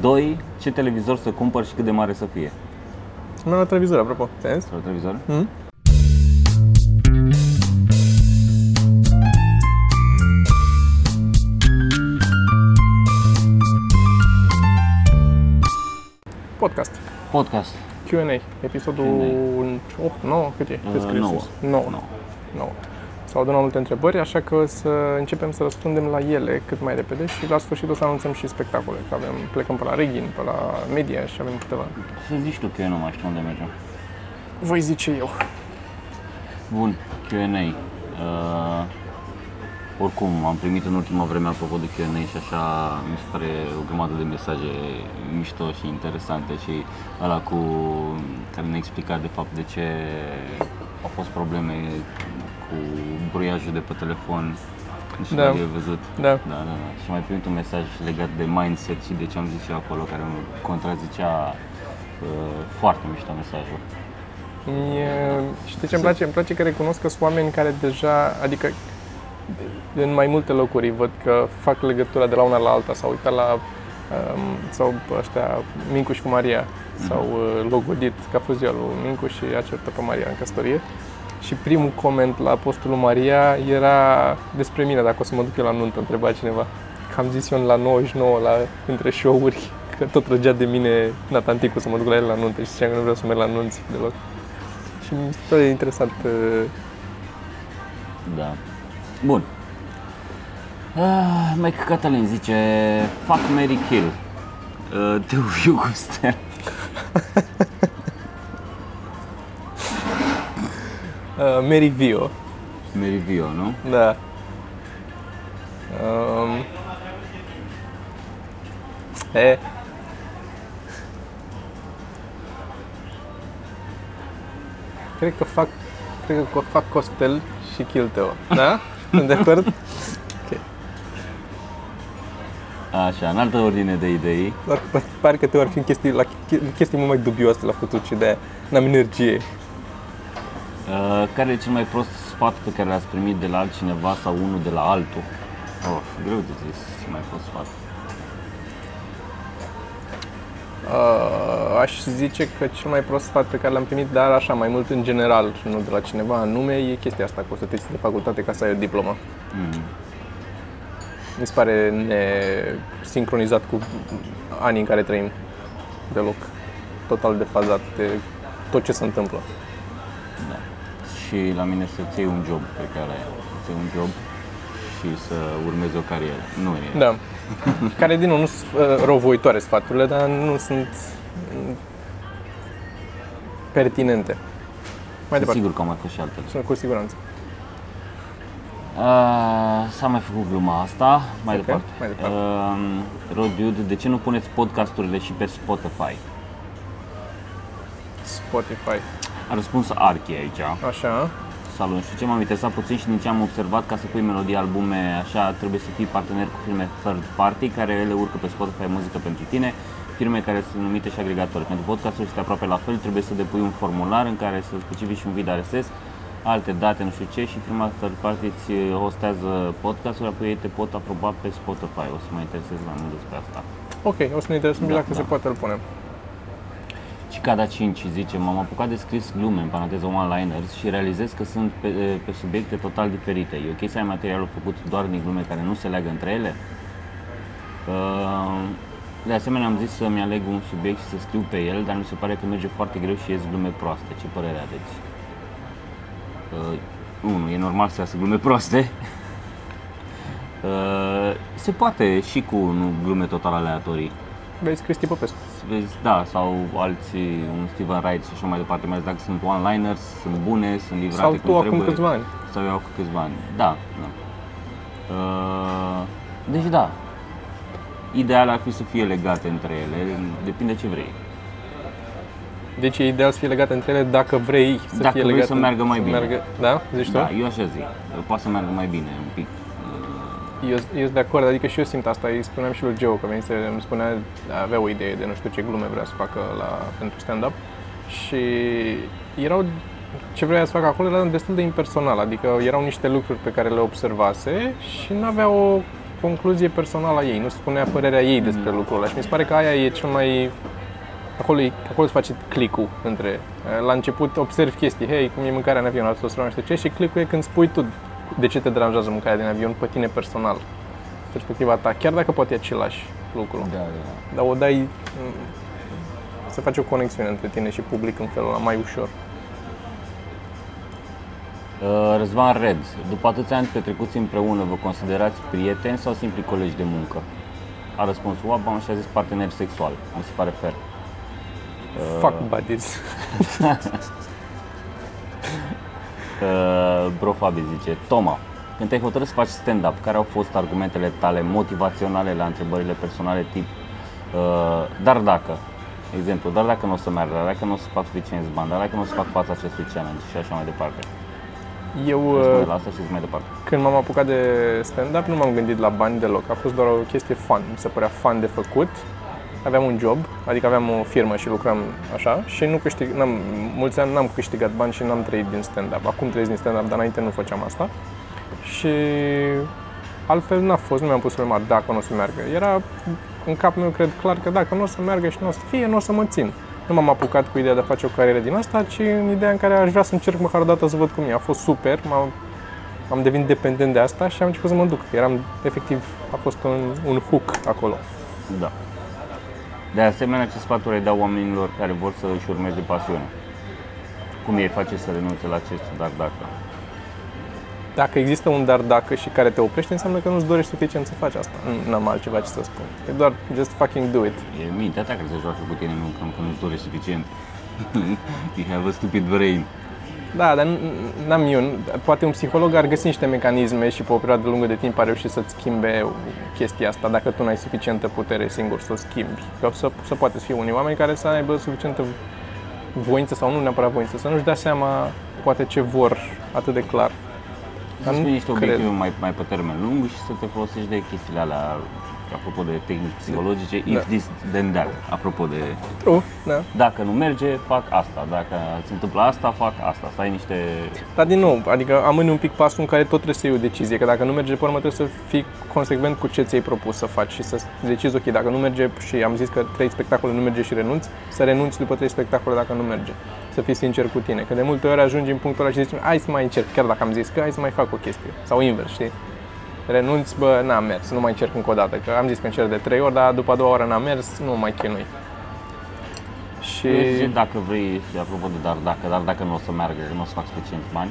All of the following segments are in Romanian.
doi, ce televizor să cumpăr și cât de mare să fie? Mi-am luat televizor, apropo. Ți-am zis? La televizor? Mm? Podcast. Podcast. Q&A. Episodul 8, 9, cât e? Cât Uh, scrie nouă. sus? 9. Nouă. 9. S-au adunat multe întrebări, așa că o să începem să răspundem la ele cât mai repede și la sfârșit o să anunțăm și spectacole. Că avem, plecăm pe la Reghin, pe la Media și avem câteva. Să zici tu că eu nu mai știu unde mergem. Voi zice eu. Bun, Q&A. Uh, oricum, am primit în ultima vreme apropo de Q&A și așa mi se pare o grămadă de mesaje mișto și interesante și ăla cu care ne explica de fapt de ce au fost probleme cu bruiajul de pe telefon. Nu știu Da. dacă ai văzut. Da. Da, da, da. Și mai primit un mesaj legat de mindset și de ce am zis eu acolo, care îmi contrazicea uh, foarte mișto mesajul. Mie, știi ce îmi place? Îmi place că recunosc că sunt oameni care deja, adică în mai multe locuri îi văd că fac legătura de la una la alta sau uitat la um, sau ăștia Mincu și cu Maria sau uh, logodit că a fost ziua lui Mincu și a certat pe Maria în căsătorie și primul coment la postul lui Maria era despre mine, dacă o să mă duc eu la nuntă, întreba cineva. Că am zis eu la 99, la între show-uri, că tot răgea de mine Natanticu să mă duc la el la nuntă și ziceam că nu vreau să merg la nunți deloc. Și mi se pare interesant. uh, Da. Bun. Ah, mai Cătălin zice Fuck Mary Kill uh, Te viu cu Stel Uh, Mary Vio. Mary Vio, nu? Da. Um, e. Cred că fac, cred că fac Costel și Kilteo. Da? Sunt de acord? Ok. Așa, în altă ordine de idei Doar că pare că te ar fi chestii, la, chestii mult mai dubioase la futut și de n-am energie. Uh, Care e cel mai prost sfat pe care l-ați primit de la altcineva sau unul de la altul? Oh, greu de zis ce mai fost sfat Uh, aș zice că cel mai prost sfat pe care l-am primit, dar așa, mai mult în general și nu de la cineva anume, e chestia asta cu să te ții de facultate ca să ai o diplomă. mm. Mi se pare nesincronizat cu anii în care trăim deloc. Total defazat de tot ce se întâmplă. Da Și la mine să-ți iei un job pe care să iei un job și să urmezi o carieră Nu e Da. care, din nou, nu sunt uh, răuvoitoare sfaturile, dar nu sunt mm, pertinente. Mai Sunt departe. sigur că au mai fost și altele Sunt cu siguranță. Uh, s-a mai făcut gluma asta, mai Ok, departe. mai departe. Uh, Rodiud, de ce nu puneți podcasturile și pe Spotify? Spotify. A răspuns Archi aici. Așa. Salut, știu ce m-am interesat puțin și din ce am observat, ca să pui melodii, albume, așa, trebuie să fii partener cu firme third party, care le urcă pe Spotify muzică pentru tine, firme care sunt numite și agregatori. Pentru podcastul este aproape la fel, trebuie să depui un formular în care să specifici un vid RSS, alte date, nu știu ce, și firma third party îți hostează podcastul, apoi ei te pot aproba pe Spotify. O să mă interesez mai mult despre asta. Ok, o să ne interesăm Da, dacă da. se poate îl punem. Cicada 5 zice, m-am apucat de scris glume, în paranteză one-liners, și realizez că sunt pe, pe subiecte total diferite. E ok să ai materialul făcut doar din glume care nu se leagă între ele? Uh, De asemenea, am zis să-mi aleg un subiect și să scriu pe el, dar mi se pare că merge foarte greu și ies glume proaste. Ce părere aveți? Uh, unu, e normal să iasă glume proaste. Uh, se poate și cu nu, glume total aleatorii. Vezi Cristi Popescu. Vezi, da, sau alții, un Steven Wright și așa mai departe, mai ales dacă sunt one-liners, sunt bune, sunt livrate Sau cum tu acum trebuie. câțiva ani. Sau eu acum câțiva ani. Da, da. Uh, deci da, ideal ar fi să fie legate între ele, depinde ce vrei. Deci e ideal să fie legate între ele dacă vrei să Dacă fie vrei legate. să meargă mai bine. Meargă, da? Zici tu? Da, eu așa zic, poate să meargă mai bine un pic. Eu, eu sunt de acord, adică și eu simt asta, îi spuneam și lui Geo, că venise, îmi spunea, avea o idee de nu știu ce glume vrea să facă la, pentru stand-up. Și erau, ce vrea să facă acolo era destul de impersonal, adică erau niște lucruri pe care le observase și nu avea o concluzie personală a ei, nu spunea părerea ei despre lucrul ăla. Și mi se pare că aia e cel mai... Acolo, e, acolo se face clicul între... La început observi chestii, hei, cum e mâncarea în avion, altul nu știu ce, și clicul e când spui tu de ce te deranjează mâncarea din avion pe tine personal, perspectiva ta, chiar dacă poate e același lucru. Da, da. Dar o dai, să faci o conexiune între tine și public în felul ăla mai ușor. Uh, Răzvan Red, după atâția ani petrecuți împreună, vă considerați prieteni sau simpli colegi de muncă? A răspuns Oaba și a zis partener sexual. Mi se pare fair. Fuck buddies. Uh, Bro Fabi zice, Toma, când te-ai hotărât să faci stand-up, care au fost argumentele tale motivaționale la întrebările personale tip uh, dar dacă, exemplu, dar dacă nu o să meargă, dar dacă nu o să fac suficienți bani, dar dacă nu o să fac fața acestui challenge și așa mai departe. Eu, Răspunde uh, la asta și zic mai departe. când m-am apucat de stand-up, nu m-am gândit la bani deloc. A fost doar o chestie fun. Mi se părea fun de făcut. Aveam un job, adică aveam o firmă și lucram așa și nu câștig, n-am, mulți ani n-am câștigat bani și n-am trăit din stand-up. Acum trăiesc din stand-up, dar înainte nu făceam asta. Și altfel n-a fost, nu mi-am pus problema dacă nu o să meargă. Era în capul meu, cred clar că dacă nu o să meargă și nu o să fie, nu o să mă țin. Nu m-am apucat cu ideea de a face o carieră din asta, ci în ideea în care aș vrea să încerc măcar o dată să văd cum e. A fost super, m-am, am devenit dependent de asta și am început să mă duc. Eram, efectiv, a fost un, un hook acolo. Da. De asemenea, ce sfaturi ai da oamenilor care vor să își urmeze pasiunea? Cum ei face să renunțe la acest dar dacă? Dacă există un dar dacă și care te oprește, înseamnă că nu-ți dorești suficient să faci asta. Nu am altceva ce să spun. E doar just fucking do it. E mintea ta care se joacă cu tine, nu că, că nu-ți dorești suficient. you have a stupid brain. Da, dar n- n-am eu. Poate un psiholog ar găsi niște mecanisme și pe o perioadă lungă de timp a reușit să-ți schimbe chestia asta dacă tu n-ai suficientă putere singur să o schimbi. Că să, să poate fi unii oameni care să aibă suficientă voință sau nu neapărat voință, să nu-și dea seama poate ce vor atât de clar. Să nu spui niște cred. obiective mai, mai pe termen lung și să te folosești de chestiile alea, apropo de tehnici psihologice, if Da. this, then that. Apropo de, True, da. dacă nu merge, fac asta, dacă se întâmplă asta, fac asta. Să ai niște... Dar din nou, adică amâni un pic pasul în care tot trebuie să iei o decizie, că dacă nu merge pe urmă trebuie să fii consecvent cu ce ți-ai propus să faci și să decizi, ok, dacă nu merge și am zis că trei spectacole nu merge și renunți, să renunți după trei spectacole dacă nu merge. Să fii sincer cu tine, că de multe ori ajungi în punctul ăla și zici, hai să mai încerc, chiar dacă am zis că hai să mai fac o chestie. Sau invers, știi? Renunți, bă, n-am mers, nu mai încerc încă o dată, că am zis că încerc de trei ori, dar după a doua oră n-am mers, nu mai chinui. Și... Și dacă vrei, și apropo de dar dacă, dar dacă nu o să meargă, că nu o să fac suficienți bani,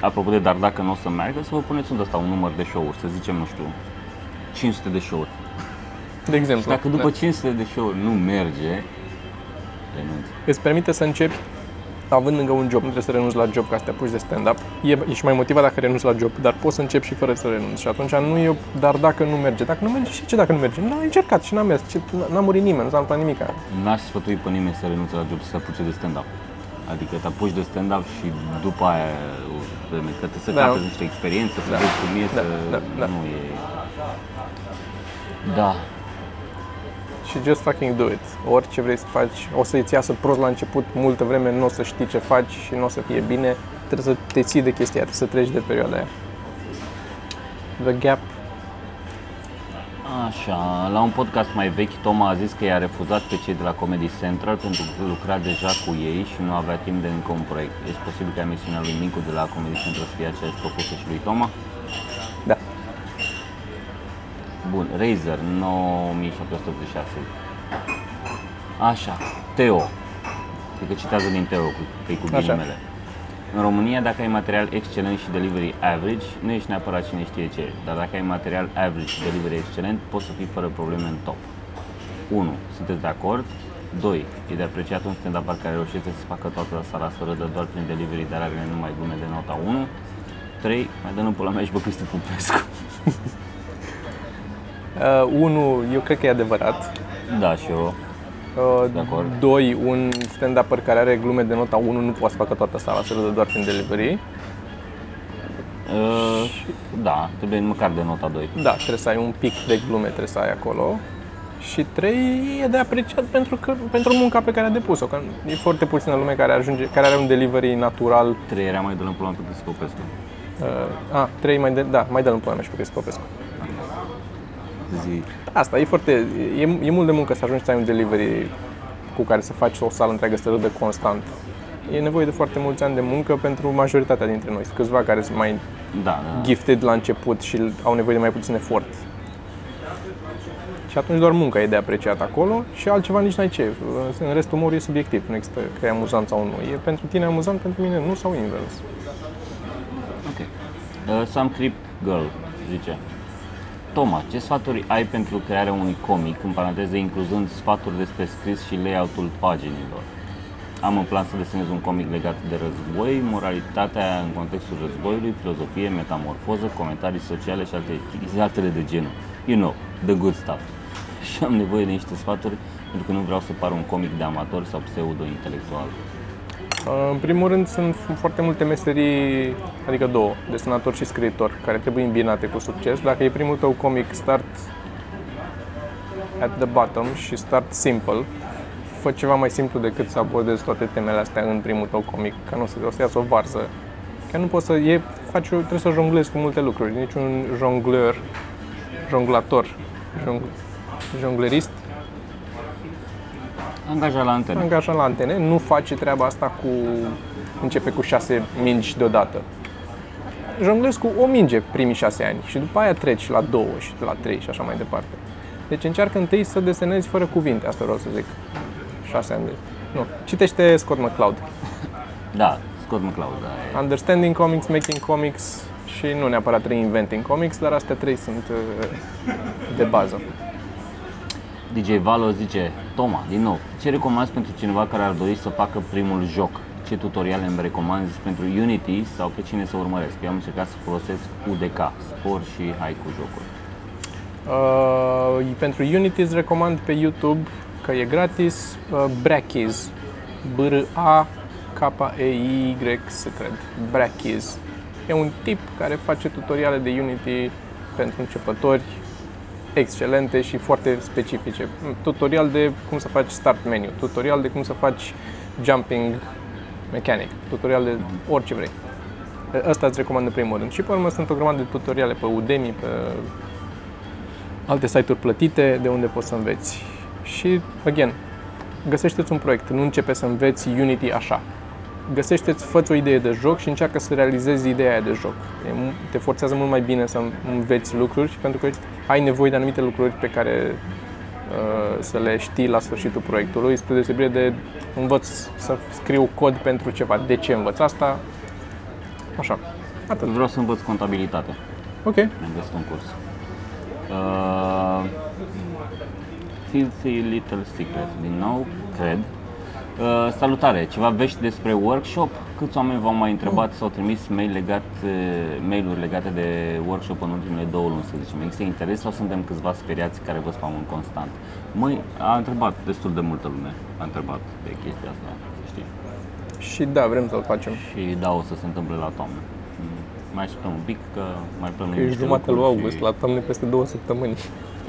apropo de dar dacă nu o să meargă, să vă puneți unde ăsta un număr de show-uri, să zicem, nu știu, 500 de show-uri. de exemplu, Și dacă după da. 500 de show-uri nu merge, renunți. îți permite să începi având lângă un job, nu trebuie să renunți la job ca să te apuci de stand-up. E, ești mai motivat dacă renunți la job, dar poți să începi și fără să renunți. Și atunci nu e, dar dacă nu merge, dacă nu merge și ce dacă nu merge? Nu, ai încercat și n-a mers, ce, n-a murit nimeni, nu s-a întâmplat nimic. N-aș sfătui pe nimeni să renunțe la job și să se apuce de stand-up. Adică te apuci de stand-up și după aia o vreme, că trebuie să Da. capezi niște experiențe, să Da. vezi cum e, Da, să... da, da. Nu e... Da, Și just fucking do it. Orice vrei să faci, o să-ți iasă prost la început, multă vreme nu o să știi ce faci și nu o să fie bine. Trebuie să te ții de chestia aia, trebuie să treci de perioada aia. The gap. Așa, la un podcast mai vechi, Toma a zis că i-a refuzat pe cei de la Comedy Central pentru că lucra deja cu ei și nu avea timp de încă un proiect. Este posibil ca emisiunea lui Nicu de la Comedy Central să fie aceeași propusă și lui Toma? Da. Bun, Razer 9786. Așa, Teo. Cred că citează din Teo cu, că e cu Așa. ghilimele. În România, dacă ai material excelent și delivery average, nu ești neapărat cine știe ce, dar dacă ai material average și delivery excelent, poți să fii fără probleme în top. 1. Sunteți de acord? 2. E de apreciat un stand-up care reușește să facă toată sala să râdă doar prin delivery, dar are numai glume de nota 1. 3. Mai dă în pula mea și pe Cristi Popescu. Uh, unu, eu cred că e adevărat. Da, și eu. Uh, De acord. doi, un stand-upper care are glume de nota 1 nu poate să facă toată sala, să râdă doar prin delivery. Uh, da, trebuie măcar de nota 2. Da, trebuie să ai un pic de glume, trebuie să ai acolo. Și trei, e de apreciat pentru, că, pentru munca pe care a depus-o. Că e foarte puțină lume care, ajunge, care are un delivery natural. 3 era mai dă în pula mea pe Cristi Popescu. Uh, a, trei mai de, da, mai dă în pula mea și pe Cristi Popescu. Zi. Asta e foarte, e, e mult de muncă să ajungi să ai un delivery cu care să faci o sală întreagă să râdă constant. E nevoie de foarte mulți ani de muncă pentru majoritatea dintre noi. Sunt câțiva care sunt mai Da, da. gifted la început și au nevoie de mai puțin efort. Și atunci doar munca e de apreciat acolo și altceva nici n-ai ce. În rest, umorul e subiectiv, nu există că e amuzant sau nu. E pentru tine amuzant, pentru mine nu sau invers. Ok. Uh, Some Creep Girl zice Toma, ce sfaturi ai pentru crearea unui comic, în paranteză incluzând sfaturi despre scris și layout-ul paginilor? Am în plan să desenez un comic legat de război, moralitatea în contextul războiului, filozofie, metamorfoză, comentarii sociale și alte, și altele de genul. You know, the good stuff. Și am nevoie de niște sfaturi pentru că nu vreau să par un comic de amator sau pseudo-intelectual. Uh, În primul rând, sunt f- foarte multe meserii, adică două, desenator și scriitor, care trebuie îmbinate cu succes. Dacă e primul tău comic, start at the bottom și start simple. Fă ceva mai simplu decât să abordezi toate temele astea în primul tău comic, că nu o să, o să iasă o varză. Că nu poți să, e, faci, o- trebuie să jonglezi cu multe lucruri. Niciun jongleur, jonglator, jong, jonglerist Angajat la antene. angajat la antene, nu face treaba asta cu începe cu șase mingi deodată. Jonglezi cu o minge primii șase ani și după aia treci la două și la trei și așa mai departe. Deci încearcă întâi să desenezi fără cuvinte, asta vreau să zic. Șase ani de... Nu. Citește Scott McCloud. Da, Scott McCloud, da. e- Understanding comics, making comics și nu neapărat reinventing comics, dar astea trei sunt uh, de bază. DJ Valo zice, Toma, din nou, ce recomanzi pentru cineva care ar dori să facă primul joc? Ce tutoriale îmi recomanzi pentru Unity sau pe cine să urmăresc? Eu am încercat să folosesc UDK, Spor și Haiku jocuri. Uh, pentru Unity îți recomand pe YouTube că e gratis uh, Brackies b r a k e i y s cred Brackies e un tip care face tutoriale de Unity pentru începători excelente și foarte specifice tutorial de cum să faci start menu tutorial de cum să faci jumping mechanic tutorial de orice vrei Asta îți recomand în primul rând. Și pe urmă sunt o grămadă de tutoriale pe Udemy, pe alte site-uri plătite de unde poți să înveți. Și, again, găsește-ți un proiect, nu începe să înveți Unity așa. Găsește-ți, fă o idee de joc și încearcă să realizezi ideea aia de joc. E mu- Te forțează mult mai bine să înveți lucruri și pentru că ai nevoie de anumite lucruri pe care uh, să le știi la sfârșitul proiectului, spre deosebire de învăț să scriu cod pentru ceva. De ce învăț asta? Așa. Atât. Vreau să învăț contabilitate. Ok. Am găsit un curs. Uh, Filthy Little Secret, din nou, cred. Uh, salutare, ceva vești despre workshop? Câți oameni v-au mai întrebat sau trimis mail legat, uh, mail-uri legate de workshop în ultimele două luni, să zicem? Există interes sau suntem câțiva speriați care vă spamă în constant? Măi, a întrebat destul de multă lume, a întrebat de chestia asta, să știi. Și da, vrem să-l facem. Și da, o să se întâmple la toamnă. Mm, Mai așteptăm un pic, că mai plănuim E niște jumătate lui lucruri august, și- la toamne peste două săptămâni.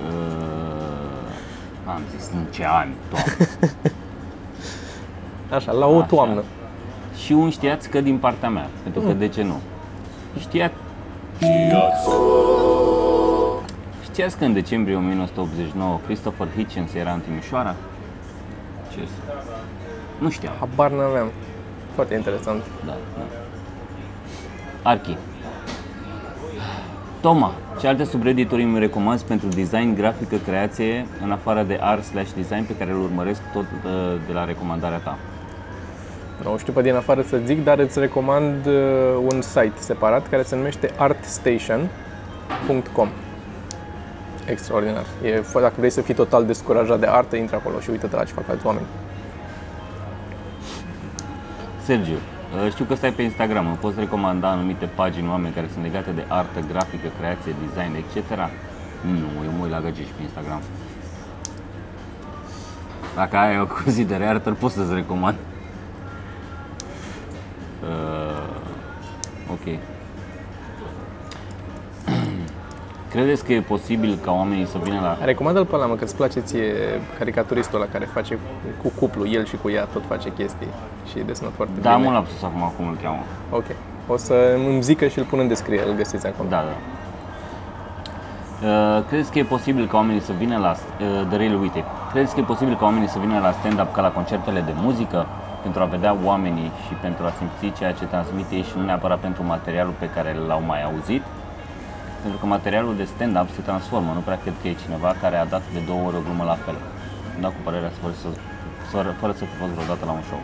Uh, am zis în ce an, toamnă. Așa, la o Așa. toamnă. și un știați că din partea mea, pentru că de ce nu? Știați, știați că în decembrie 1989 Christopher Hitchens era în Timișoara? Ce? Nu știam. Habar n-aveam. Foarte interesant. Da, da. Archi. Toma, ce alte subreddituri îmi recomanzi pentru design, grafică, creație, în afară de art slash design pe care îl urmăresc tot uh, de la recomandarea ta? Nu știu pe din afară să zic, dar îți recomand uh, un site separat care se numește artstation.com Extraordinar. E, fă- dacă vrei să fii total descurajat de artă, intră acolo și uită-te la ce fac alți oameni. Sergiu, uh, știu că stai pe Instagram, îmi poți recomanda anumite pagini oameni care sunt legate de artă, grafică, creație, design, etc. Nu, eu mă uit la găgești pe Instagram. Dacă ai o zi de reartă, pot să-ți recomand. Uh, ok. Credeți că e posibil ca oamenii să vină la... Recomandă-l pe ăla, mă, că îți place ție caricaturistul ăla care face cu cuplu, el și cu ea tot face chestii și e desenat foarte Da, bine. mă lapsus acum cum îl cheamă. Ok. O să îmi zică și îl pun în descriere, îl găsiți acolo. Da, da. Uh, crezi că e posibil ca oamenii să vină la uh, The Real With It. Crezi că e posibil ca oamenii să vină la stand-up ca la concertele de muzică pentru a vedea oamenii și pentru a simți ceea ce transmite ei și nu neapărat pentru materialul pe care l-au mai auzit? Pentru că materialul de stand-up se transformă, nu prea cred că e cineva care a dat de două ori o glumă la fel. Nu dau cu părerea fără să, fără, fără să fi fost vreodată la un show.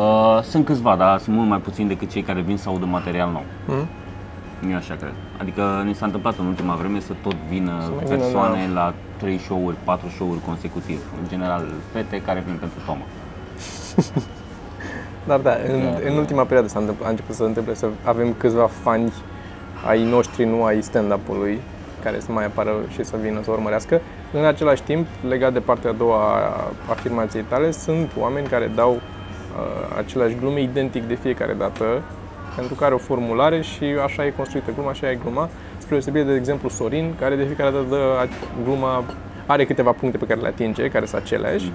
Uh, sunt câțiva, dar sunt mult mai puțini decât cei care vin să audă material nou. Mhm. Eu așa cred. Adică ni s-a întâmplat în ultima vreme să tot vină mai vină, persoane la 3 show-uri, 4 show-uri consecutiv. În general, fete care vin pentru Toma. Dar da, în, Da. în ultima perioadă s-a întâmplat, a început să se întâmple să avem câțiva fani ai noștri, nu ai stand-up-ului, care să mai apară și să vină să urmărească. În același timp, legat de partea a doua a afirmației tale, sunt oameni care dau uh, aceleași glume identic de fiecare dată, pentru că are o formulare și așa e construită gluma, așa e gluma. Spre deosebire de exemplu Sorin, care de fiecare dată dă a- gluma, are câteva puncte pe care le atinge, care sunt aceleași,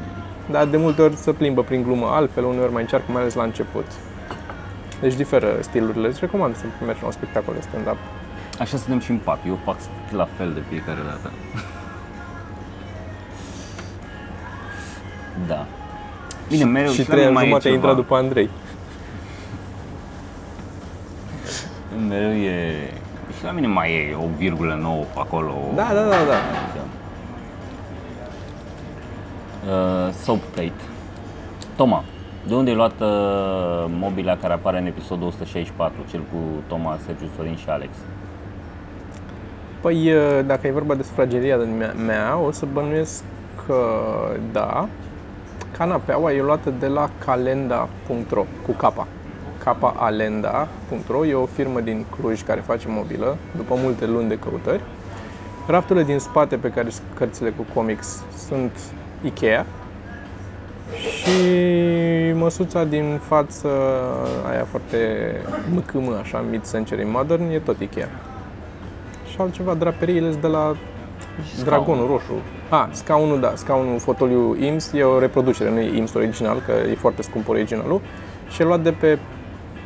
dar de multe ori se plimbă prin glumă altfel, uneori mai încearcă, mai ales la început. Deci diferă stilurile. Îți recomand să mergi la un spectacol de stand-up. Așa suntem și în pat. Eu fac la fel de fiecare dată. Da. Bine, mereu și la trei mine ani mai e jumate a ceva. intrat după Andrei. Mereu e... Și la mine mai e o virgulă nouă pe acolo. Da, da, da, da. Adică... Uh, soap plate. Toma, de unde ai luat uh, mobila care apare în episodul 164, cel cu Toma, Sergiu, Sorin și Alex? Păi, uh, dacă e vorba de sufrageria de mea, mea, o să bănuiesc că da. Canapeaua e luată de la calenda.ro cu capa. capaalenda.ro e o firmă din Cluj care face mobilă, după multe luni de căutări. Rafturile din spate pe care sunt cărțile cu comics sunt Ikea și măsuța din față, aia foarte măcâmă, așa, mid-century modern, e tot Ikea. Și altceva, draperiile sunt de la Și Dragonul Roșu. Ah, scaunul, da, scaunul fotoliu IMS e o reproducere, nu e IMS original, că e foarte scump originalul. Și e luat de pe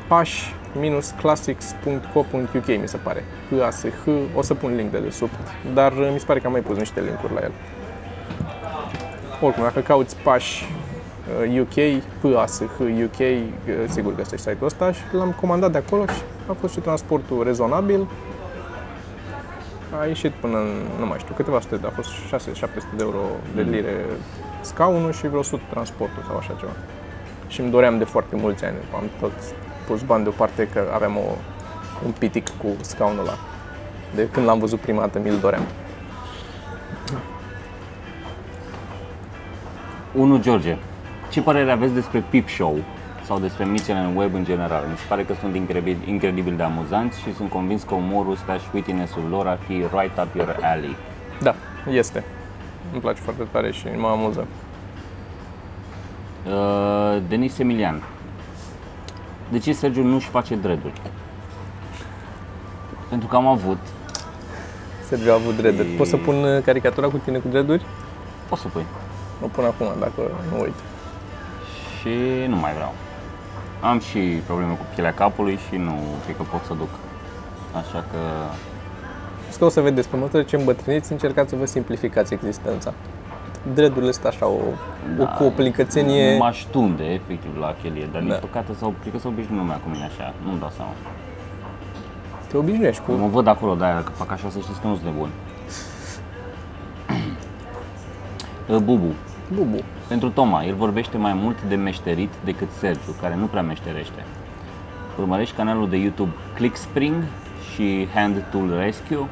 pash-classics.co.uk, mi se pare. H A S H, o să pun link de desubt, dar uh, mi se pare că am mai pus niște linkuri la el. Oricum, dacă cauți Pash uh, UK, P A S H UK, uh, sigur găsești site-ul ăsta și l-am comandat de acolo și a fost și transportul rezonabil. A ieșit până în, nu mai știu, câteva sute, a fost 6-700 de euro de lire scaunul și vreo 100 transportul sau așa ceva. Și îmi doream de foarte mulți ani, am tot pus bani deoparte că aveam o, un pitic cu scaunul ăla. De când l-am văzut prima dată, mi-l doream. 1. George, ce părere aveți despre Peep Show sau despre micele în web în general? Mi se pare că sunt incredibil, incredibil de amuzanți și sunt convins că umorul slash wittiness-ul lor ar fi right up your alley. Da, este. Îmi place foarte tare și mă amuză. Uh, Denis Emilian, de ce Sergiu nu-și face dreaduri? Pentru că am avut, Sergiu a avut dreaduri. Poți să pun uh, caricatura cu tine cu dreaduri? o să pui, O pun acum, dacă nu uit. și nu mai vreau. Am și probleme cu pielea capului și nu cred că pot să duc. Așa că Știți că o să vedeți, pe măsură ce îmbătrâniți, încercați să vă simplificați existența. Dreadurile sunt așa, o, o complicățenie. M-aș tunde efectiv la chelie, dar Da. din păcate sau cred că s-a obișnuit lumea cu mine așa, nu-mi dau seama. Te obișnuiești cu... Mă văd acolo, de aia, dacă fac așa să știți că nu sunt nebun. Bubu, Bubu. pentru Toma, el vorbește mai mult de meșterit decât Sergiu, care nu prea meșterește. Urmărești canalul de YouTube Clickspring și Hand Tool Rescue?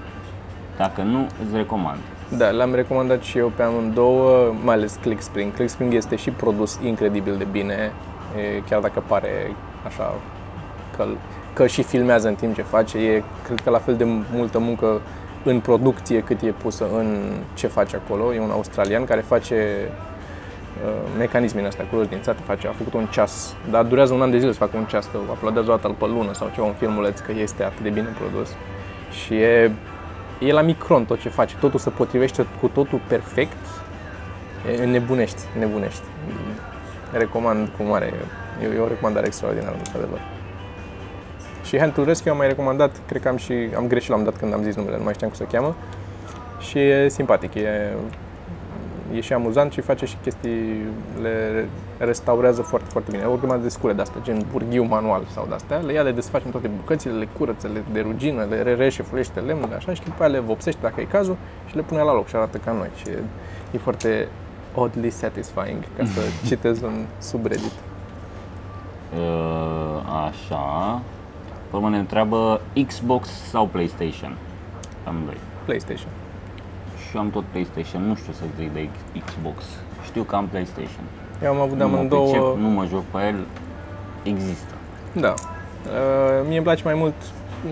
Dacă nu, îți recomand. Da, le-am recomandat și eu pe amândouă, mai ales ClickSpring. ClickSpring este și produs incredibil de bine, e, chiar dacă pare așa că, că și filmează în timp ce face. E, cred că la fel de multă muncă în producție cât e pusă în ce face acolo. E un australian care face uh, mecanismele astea cu roți dințate, face, a făcut un ceas, dar durează un an de zile să facă un ceas, că uploadează o dată pe lună sau ceva, un filmuleț, că este atât de bine produs. Și e, e la micron tot ce face, totul se potrivește cu totul perfect, e, nebunești, nebunești. Recomand cu mare, e, e o recomandare extraordinară, într-adevăr. Și Hand to Rescue am mai recomandat, cred că am și am greșit, l-am dat când am zis numele, nu mai știam cum se cheamă. Și e simpatic, e, e și amuzant și face și chestii, le restaurează foarte, foarte bine. O grămadă de scule de astea, gen burghiu manual sau de astea, le ia, le desface în toate bucățile, le curăță, le derugină, le rerește, fulește lemnul, așa, și după aia le vopsește dacă e cazul și le pune la loc și arată ca noi. Și e, e foarte oddly satisfying, ca să citez un subreddit. Uh, așa. Pe urmă ne întreabă Xbox sau PlayStation? Amândoi. PlayStation. Și eu am tot PlayStation, nu știu să zic de Xbox. Știu că am PlayStation. Eu am avut de nu mă amândouă... pricep, nu mă joc pe el, există. Da. Uh, mie îmi place mai mult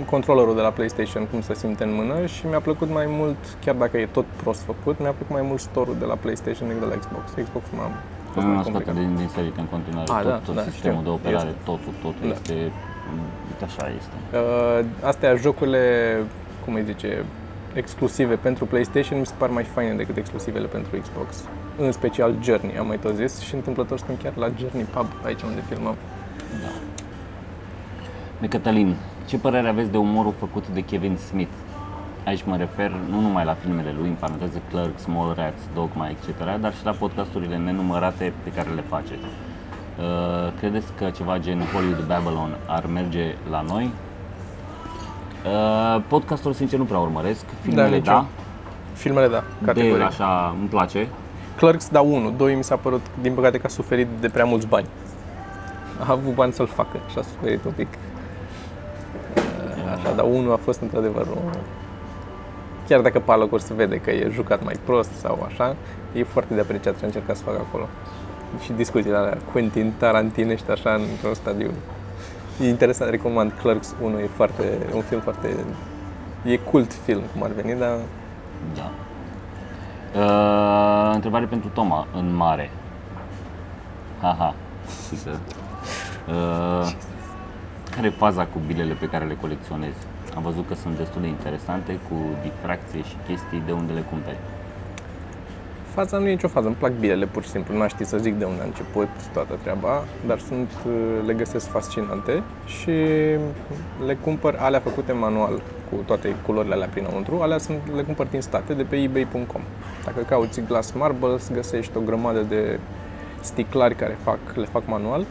controllerul de la PlayStation, cum se simte în mână și mi-a plăcut mai mult, chiar dacă e tot prost făcut, mi-a plăcut mai mult store-ul de la PlayStation decât de la Xbox. Xbox m-am fost Nu mai am scoate complicat. din, din serie în continuare. A, tot da, tot da, sistemul știu. de operare, Este. totul, totul Da. este... Uite așa este. Uh, astea, jocurile, cum îi zice, exclusive pentru PlayStation mi se par mai faine decât exclusivele pentru Xbox. În special Journey, am mai tot zis, și întâmplător suntem chiar la Journey Pub, aici unde filmăm. Da. De Cătălin, ce părere aveți de umorul făcut de Kevin Smith? Aici mă refer nu numai la filmele lui, în paranteză Clerks, Mallrats, Dogma, etc., dar și la podcasturile nenumărate pe care le face. Uh, credeți că ceva gen Hollywood Babylon ar merge la noi? Uh, podcastul, sincer, nu prea urmăresc. Filmele, nici da, eu. Filmele, da, de categoric. așa îmi place. Clerks, da, 1. 2 mi s-a părut, din păcate, că a suferit de prea mulți bani. A avut bani să-l facă și a suferit un pic. Uh, Așa, dar 1 a fost într-adevăr un... Chiar dacă pe alocuri se vede că e jucat mai prost sau așa, e foarte de apreciat ce a încercat să facă acolo. Și discuțiile alea Quentin Tarantinești așa într-un stadiu. E interesant, recomand Clerks 1, e foarte, un film foarte... E cult film, cum ar veni, dar Da. Uh, întrebare pentru Toma, în mare. Haha. Știi că, uh, care e faza cu bilele pe care le colecționezi? Am văzut că sunt destul de interesante, cu difracție și chestii de unde le cumperi. Faza nu e nicio fază, îmi plac bilele pur și simplu, nu aș ști să zic de unde a început toată treaba, dar sunt, uh, le găsesc fascinante și le cumpăr alea făcute manual cu toate culorile alea prinăuntru, alea sunt, le cumpăr din state de pe ebay.com. Dacă cauți Glass Marbles, găsești o grămadă de sticlari care fac, le fac manual,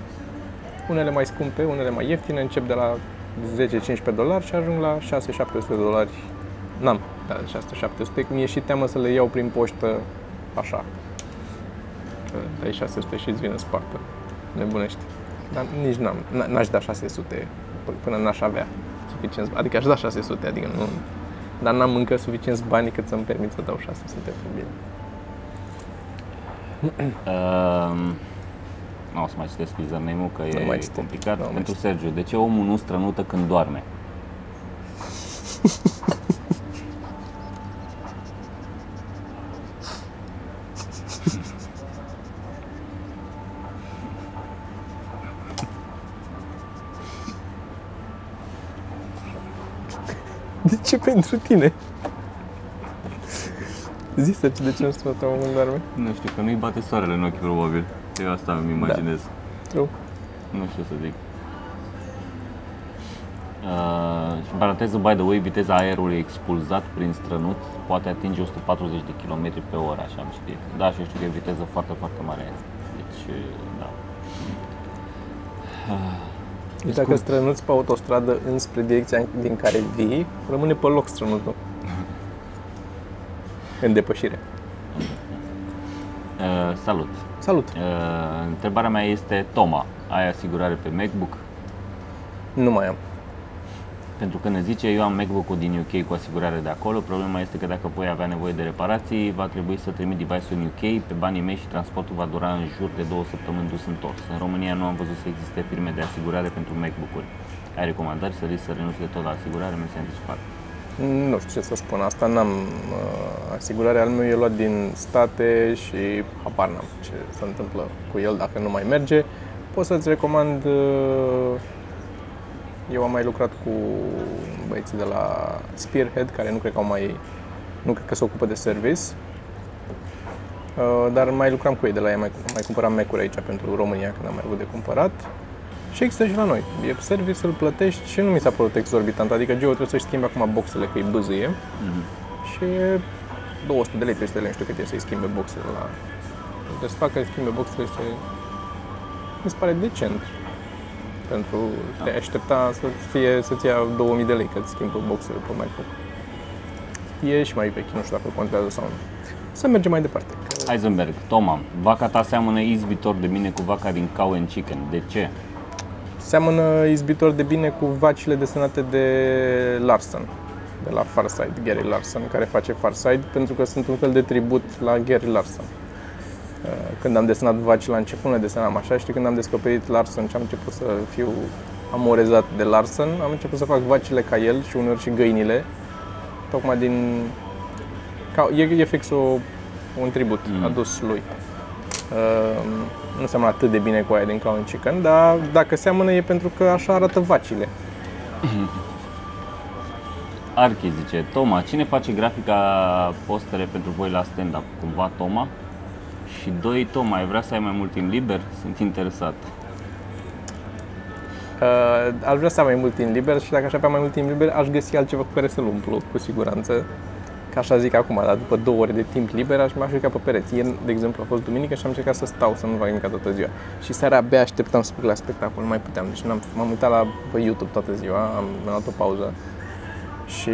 unele mai scumpe, unele mai ieftine, încep de la 10-15 dolari și ajung la 6-700 de dolari. N-am, da, 600-700, mi-e și teamă să le iau prin poștă așa. Că dai 600 și îți vine spartă. Nebunești. Dar nici n-am, n- n-aș da 600 p- până n-aș avea suficient, adică aș da 600, adică nu, dar n-am încă suficienți bani cât să-mi permit să dau 600 pe bine. Uh, nu o să mai citesc username-ul că Nu mai e citești, complicat. nu mai pentru citești. Sergiu, de ce omul nu strănută când doarme? pentru tine? Zi să de ce nu sună tău în doarme? Nu știu, că nu-i bate soarele în ochi probabil. Eu asta îmi imaginez. True. Nu știu să zic. Uh, și în paranteză, by the way, viteza aerului expulzat prin strănut poate atinge 140 de km pe oră, așa am citit. Da, și eu știu că e viteză foarte, foarte mare. Deci, da. Deci dacă strănuți pe autostradă înspre direcția din care vii, rămâne pe loc strănutul. În depășire. Uh, salut! Salut! Uh, întrebarea mea este, Toma, ai asigurare pe MacBook? Nu mai am. Pentru că ne zice, eu am MacBook-ul din UK cu asigurare de acolo, problema este că dacă voi avea nevoie de reparații, va trebui să trimit device-ul în UK pe banii mei și transportul va dura în jur de două săptămâni dus întors. În România nu am văzut să existe firme de asigurare pentru MacBook-uri. Ai recomandări să risc să renunți de tot la asigurare, mi se anticipat. Nu știu ce să spun, asta n-am uh, asigurarea al meu e luat din state și habar n-am ce se întâmplă cu el dacă nu mai merge. Pot să-ți recomand, uh, eu am mai lucrat cu băieții de la Spearhead, care nu cred că au mai, nu cred că se ocupă de service, Uh, dar mai lucram cu ei de la ei, mai, mai cumpăram Mac-uri aici pentru România când am mai avut de cumpărat Și există și la noi. E service, îl plătești și nu mi s-a părut exorbitant. Adică Geo trebuie să-și schimbe acum boxele, că îi bâzâie. Și e 200 de lei, 300 de lei, nu știu cât e să-i schimbe boxele la... Deci să facă să schimbe boxele și mi se pare decent. Pentru te aștepta să fie, să-ți ia 2000 de lei, că îți schimbă boxele pe MacBook. E și mai vechi, nu știu dacă contează sau nu. Să mergem mai departe. că- Heisenberg, Toma, vaca ta seamănă izbitor de bine cu vaca din Cow and Chicken. De ce? Seamănă izbitor de bine cu vacile desenate de Larson, de la Farside, Gary Larson, care face Farside, pentru că sunt un fel de tribut la Gary Larson. Uh, Când am desenat vaci la început, le desenam așa, și când am descoperit Larson și am început să fiu amorezat de Larson, am început să fac vacile ca el și uneori și găinile, tocmai din... Ca, e, e fix o, un tribut Mm. adus lui. Uh, nu seamănă atât de bine cu aia din Cow and Chicken, dar dacă seamănă e pentru că așa arată vacile. Archi zice, Toma, cine face grafica postere pentru voi la stand-up? Cumva Toma? Și doi, Toma, ai vrea să ai mai mult timp liber? Sunt interesat. Uh, aș vrea să am mai mult timp liber și dacă aș avea mai mult timp liber, aș găsi altceva cu care să-l umplu, cu siguranță. Ca așa zic acum, dar după două ore de timp liber, aș mai juca pe pereți. Ieri, de exemplu, a fost duminică și am încercat să stau, să nu fac nimic toată ziua. Și seara abia așteptam să plec la spectacol, nu mai puteam. Deci n-am, m-am uitat la pe YouTube toată ziua, am, am luat o pauză și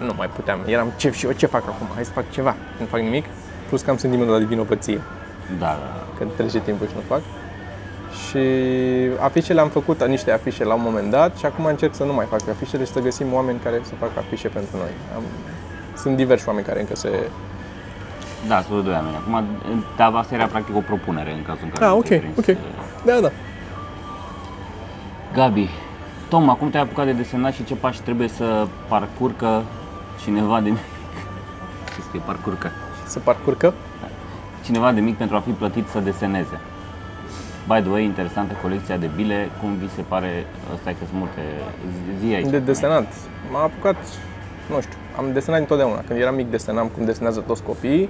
nu mai puteam. Eram, ce, și eu ce fac acum? Hai să fac ceva. Nu fac nimic. Plus că am sentimentul ăla de vinovăție Da, da. că trece timpul și nu fac. Și afișele am făcut niște afișe la un moment dat și acum încerc să nu mai fac afișele și să găsim oameni care să facă afișe pentru noi. Am, sunt diversi oameni care încă se... Da, sunt doi oameni. Acum, dar asta era practic o propunere în cazul în care Ah, nu ok, te-ai prins. ok. Da, da. Gabi, Tom, acum te-ai apucat de desenat și ce pași trebuie să parcurcă cineva de mic? Ce scrie parcurcă? Să parcurcă. Cineva de mic pentru a fi plătit să deseneze. By the way, interesantă colecția de bile, cum vi se pare, ăsta e că sunt multe, zi- zi aici. De desenat. M-a apucat, nu știu, am desenat întotdeauna. Când eram mic desenam cum desenează toți copiii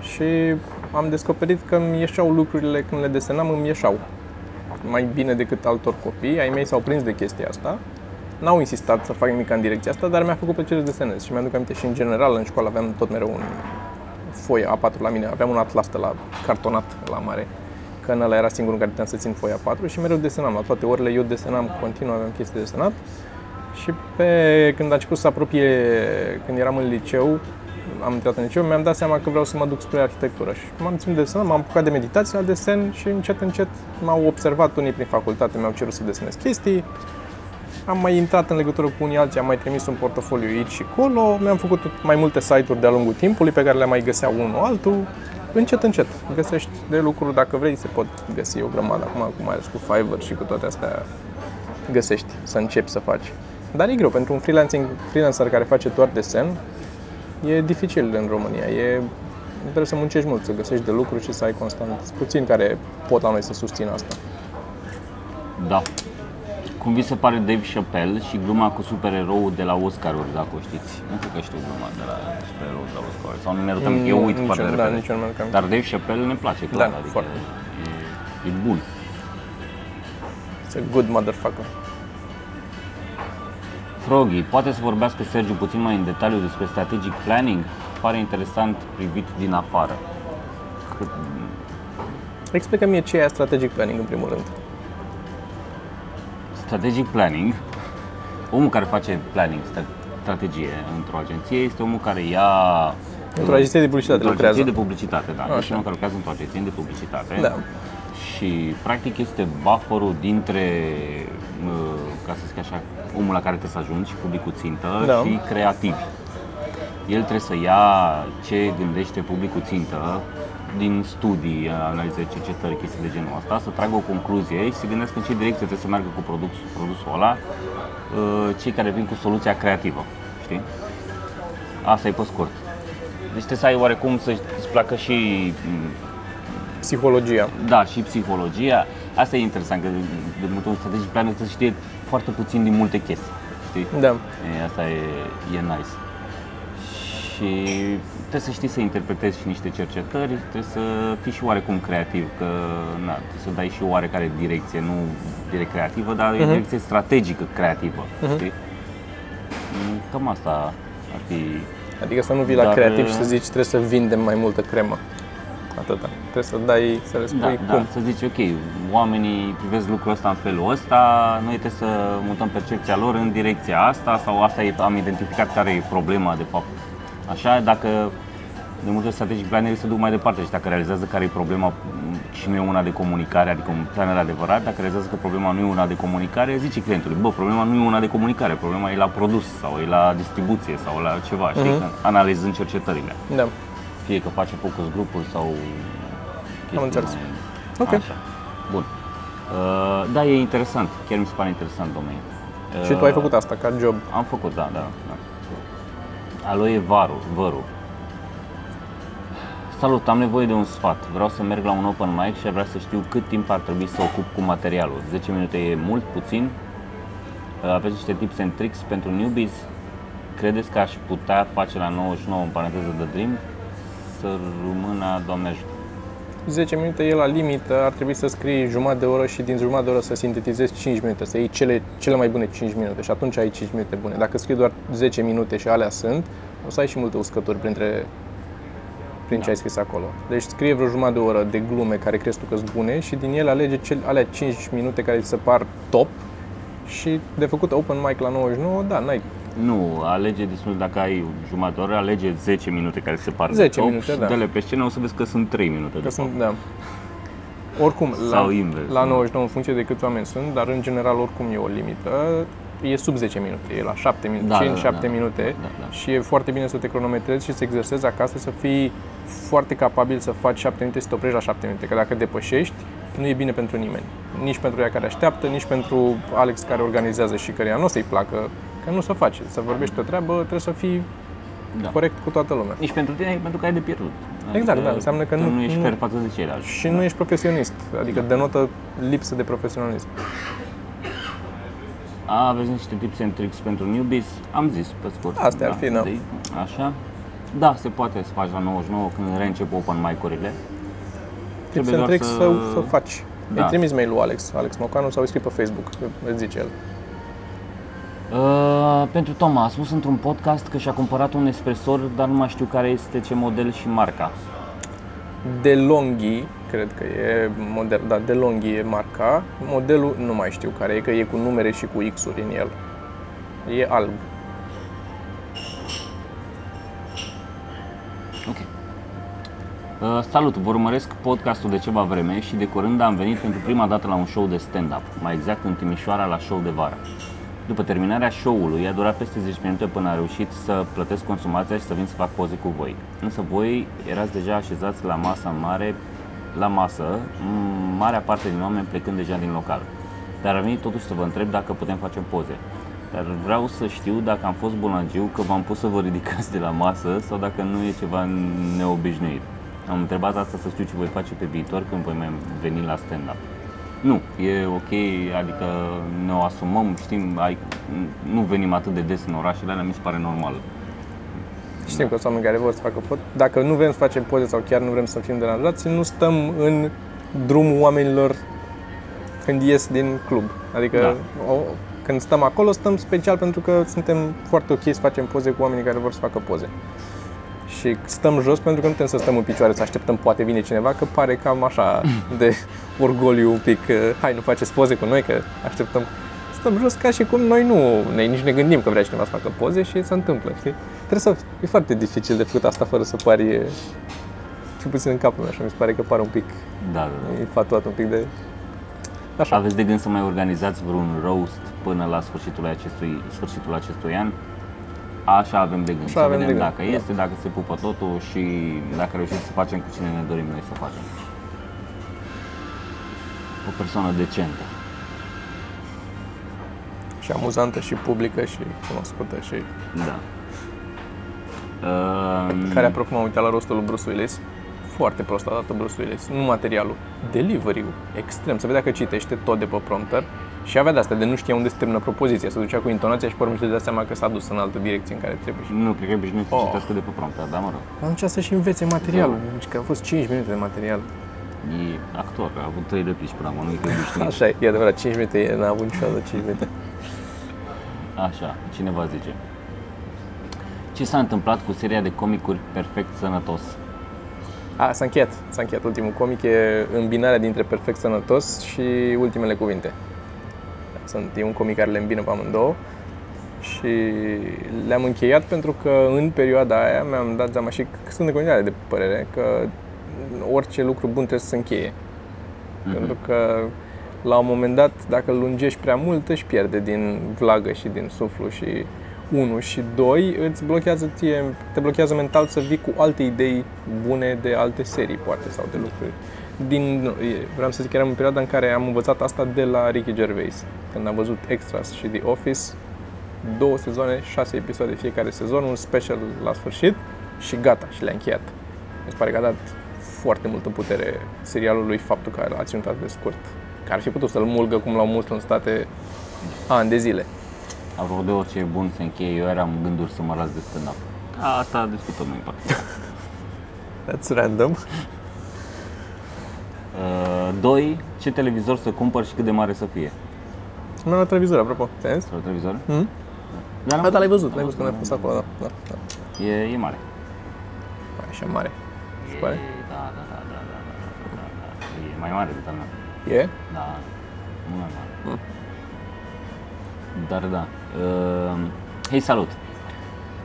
și am descoperit că îmi ieșeau lucrurile când le desenam, îmi ieșeau mai bine decât altor copii. Ai mei s-au prins de chestia asta. N-au insistat să fac nimic în direcția asta, dar mi-a făcut plăcere să desenez. Și mi-aduc aminte și în general în școală aveam tot mereu un foie A4 la mine, aveam un atlas de la cartonat la mare, că în ăla era singurul în care puteam să țin foia A4 și mereu desenam. La toate orele eu desenam continuu, aveam chestii de desenat. Și pe, când a început să se apropie, când eram în liceu, am intrat în liceu, mi-am dat seama că vreau să mă duc spre arhitectură și m-am ținut de desenat, m-am apucat de meditație la desen și încet, încet m-au observat unii prin facultate, mi-au cerut să desenez chestii. Am mai intrat în legătură cu unii alții, am mai trimis un portofoliu aici și acolo, mi-am făcut mai multe site-uri de-a lungul timpului pe care le mai găsea unul altul. Încet, încet, găsești de lucruri, dacă vrei, se pot găsi o grămadă acum, mai ales cu Fiverr și cu toate astea, găsești să începi să faci. Dar e greu, pentru un freelancing, freelancer care face doar desen, e dificil în România. E, trebuie să muncești mult, să găsești de lucruri și să ai constant. Sunt puțini care pot la noi să susțină asta. Da. Cum vi se pare Dave Chappelle și gluma cu supereroul de la Oscaruri, dacă o știți? Nu cred că știu gluma de la supereroul de la Oscaruri. Sau nu ne arătăm, eu uit nici, foarte eu- repede. da, nici eu nu mi-aduc aminte. Dar Dave Chappelle ne place, clar, Da, adică foarte. e, e bun. It's a good motherfucker. Froggy, poate să vorbească Sergiu puțin mai în detaliu despre strategic planning? Pare interesant privit din afară. Cât, Explică mie ce e strategic planning în primul rând. Strategic planning, omul care face planning, stra- strategie într-o agenție, este omul care ia Într-o agenție de publicitate într-o agenție lucrează. de publicitate, da. Deci Așa. omul care lucrează într-o agenție de publicitate. Da. Și practic este bufferul dintre, uh, ca să zic așa, omul la care trebuie să ajungi, publicul țintă Da. și creativi. El trebuie să ia ce gândește publicul țintă din studii, analize, cercetări, chestii de genul ăsta, să tragă o concluzie și să gândească în ce direcție trebuie să meargă cu produsul, produsul ăla, uh, cei care vin cu soluția creativă, știi? Asta e pe scurt. Deci trebuie să ai oarecum să-ți placă și m, Psihologia. da, și psihologia. Asta e interesant, că de, de multe ori strategic planul să știe foarte puțin din multe chestii. Știi? Da. E, asta e, e nice. Și trebuie să știi să interpretezi și niște cercetări, trebuie să fii și oarecum creativ, că na, trebuie să dai și oarecare direcție, nu direct creativă, dar uh-huh. direcție strategică creativă, uh-huh. știi? Mm, Cam asta ar fi Adică să nu vii la Dar, creativ și uh, să zici trebuie să vindem mai multă cremă. Atâta. Trebuie să dai, să le spui da, cum. da, să zici, ok, oamenii privesc lucrul ăsta în felul ăsta, noi trebuie să mutăm percepția lor în direcția asta sau asta e, am identificat care e problema de fapt. Așa, dacă de multe ori strategic planerii se duc mai departe și dacă realizează care e problema m, și nu e una de comunicare, adică un planer adevărat, dacă realizează că problema nu e una de comunicare, zice clientului, bă, problema nu e una de comunicare, problema e la produs sau e la distribuție sau la ceva, știi, Mhm. uh-huh. analizând cercetările Da. fie că face focus grupuri sau chestii înțeles. mai- Ok. Așa. Bun. Uh, da, e interesant. Chiar mi se pare interesant domeniul. Uh, Și tu ai făcut asta ca job. Am făcut, da, da. Da. Alo e varul, vărul. Salut, am nevoie de un sfat. Vreau să merg la un open mic și ar vrea să știu cât timp ar trebui să ocup cu materialul. 10 minute e mult, puțin? Uh, Aveți niște tips and tricks pentru newbies? Credeți că aș putea face la 99 în paranteză de Dream? Să rămână, Doamne ajută. 10 minute e la limită, ar trebui să scrii jumătate de oră și din jumătate de oră să sintetizezi 5 minute, să iei cele, cele mai bune 5 minute și atunci ai 5 minute bune. Dacă scrii doar 10 minute și alea sunt, o să ai și multe uscături printre prin ce ai scris acolo. Deci scrie vreo jumătate de oră de glume care crezi tu că sunt bune și din ele alege cele, alea 5 minute care ți se par top și de făcut open mic la 99, da, n-ai Nu, alege destul dacă ai jumătate de oră, alege 10 minute care se par 10 top minute, și da. dă-le pe scenă, o să vezi că sunt 3 minute de Că fapt. sunt, da. Oricum, Sau la, invers, la nu? 99 în funcție de câți oameni sunt, dar în general oricum e o limită, e sub 10 minute, e la 7 minute, Da, 5, da, da, 7 da. minute Da, da. și e foarte bine să te cronometrezi și să exersezi acasă, să fii foarte capabil să faci 7 minute și să te oprești la 7 minute, că dacă depășești, nu e bine pentru nimeni. Nici pentru ea care așteaptă, nici pentru Alex care organizează și căreia nu o să-i placă, că nu se face. Să vorbești o treabă, trebuie să fii Da. corect cu toată lumea. Nici pentru tine, pentru că ai de pierdut. Exact, da, înseamnă că tu nu- nu ești nu- fair față de ceilalți. Și nu ești profesionist, adică denotă lipsă de profesionalism. A, aveți niște tips and tricks pentru newbies? Am zis, pe scurt. Astea ar fi, da. de- Așa. Da, se poate să faci la 99 când reîncep open mic-urile. Tips Trebuie and doar tricks să- să, să faci. Da. Îi trimis mail-ul Alex, Alex Mocanu sau îi scrii pe Facebook, îți zice el. Uh, pentru Toma, a spus într-un podcast că și-a cumpărat un espresor, dar nu mai știu care este ce model și marca. DeLonghi, cred că e model, da, DeLonghi e marca. Modelul nu mai știu care e, că e cu numere și cu X-uri în el. E alb. Ok. Uh, salut, vă urmăresc podcastul de ceva vreme și de curând am venit pentru prima dată la un show de stand-up, mai exact în Timișoara la show de vară. După terminarea show-ului, a durat peste 10 minute până a reușit să plătesc consumația și să vin să fac poze cu voi. Însă voi erați deja așezați la masa mare, la masă, m- marea parte din oameni plecând deja din local. Dar am venit totuși să vă întreb dacă putem face poze. Dar vreau să știu dacă am fost bunagiu că v-am pus să vă ridicați de la masă sau dacă nu e ceva neobișnuit. Am întrebat asta să știu ce voi face pe viitor când voi mai veni la stand-up. Nu, e ok, adică ne o asumăm, știm, ai, nu venim atât de des în orașele alea, mi se pare normal. Știm că sunt oameni care vor să facă pot. Dacă nu vrem să facem poze sau chiar nu vrem să fim deranjați, nu stăm în drumul oamenilor când ies din club. Adică Da. o, când stăm acolo, stăm special pentru că suntem foarte ok să facem poze cu oamenii care vor să facă poze. Și stăm jos pentru că nu putem să stăm în picioare, să așteptăm, poate vine cineva, că pare cam așa de orgoliu un pic, că hai nu faceți poze cu noi, că așteptăm. Stăm jos ca și cum noi nu, ne, nici ne gândim că vrea cineva să facă poze și se întâmplă, știi? Trebuie să, e foarte dificil de făcut asta fără să pari, e, cel puțin în capul meu, așa mi se pare că pare un pic Da, da, da. infatuat, un pic de... Așa. Aveți de gând să mai organizați vreun roast până la sfârșitul acestui, sfârșitul acestui an? Așa avem de gând, Așa să avem vedem de gând, dacă da. este, dacă se pupă totul și dacă reușim să facem cu cine ne dorim noi să facem. O persoană decentă. Și amuzantă și publică și cunoscută și... Da. Uh, Care, apropo, m-am uitat la rostul lui Bruce Willis. Foarte prost a dat Bruce Willis. Nu materialul. Delivery-ul. Extrem. Se vedea că citește tot de pe prompter. Și avea de asta, de nu știa unde se termină propoziția, se ducea cu intonația și pe urmă își dădea seama că s-a dus în altă direcție în care trebuie. Nu, cred că e obișnuit să Oh. citească de pe prompter, dar mă rog. Atunci să-și învețe materialul, deci că au fost 5 minute de material. E actor, a avut trei replici până acum, nu e că e obișnuit. Așa e, e adevărat, 5 minute, e- n-a avut niciodată 5 minute. Așa, cineva zice. Ce s-a întâmplat cu seria de comicuri Perfect Sănătos? A, s-a încheiat, s-a încheiat. Ultimul comic e îmbinarea dintre Perfect Sănătos și Ultimele Cuvinte. Sunt, e un comic care le îmbină pe amândouă și le-am încheiat pentru că în perioada aia mi-am dat seama și sunt în continuare de părere că orice lucru bun trebuie să se încheie. Pentru că la un moment dat, dacă îl lungești prea mult, își pierde din vlagă și din suflu și unu și doi, îți blochează ție, te blochează mental să vii cu alte idei bune de alte serii, poate, sau de lucruri. Din, nu, e- vreau să zic că eram în perioada în care am învățat asta de la Ricky Gervais. Când am văzut Extras și The Office, două sezoane, șase episoade fiecare sezon, un special la sfârșit și gata, și le-a încheiat. Mi se pare că a dat foarte multă putere serialului faptul că a ținut atât de scurt. Că ar fi putut să-l mulgă cum l-au mult în state ani de zile a vrut de orice e bun se încheie, eu eram gânduri să mă las de stand-up. Asta discutăm noi în That's random. Uh, doi, ce televizor să cumpăr și cât de mare să fie? Am la televizor, apropo. Te-ai zis? Televizor? Mm? Da, da, da. l-ai văzut, l-ai văzut când ai fost acolo, da. da, da. E, e mare. Păi, așa mare. Se pare? Da, da, da, da, da, da, da, da. E mai mare decât al meu. E? Da, mult mai mare. Mm. Dar da, Uh, hei, salut!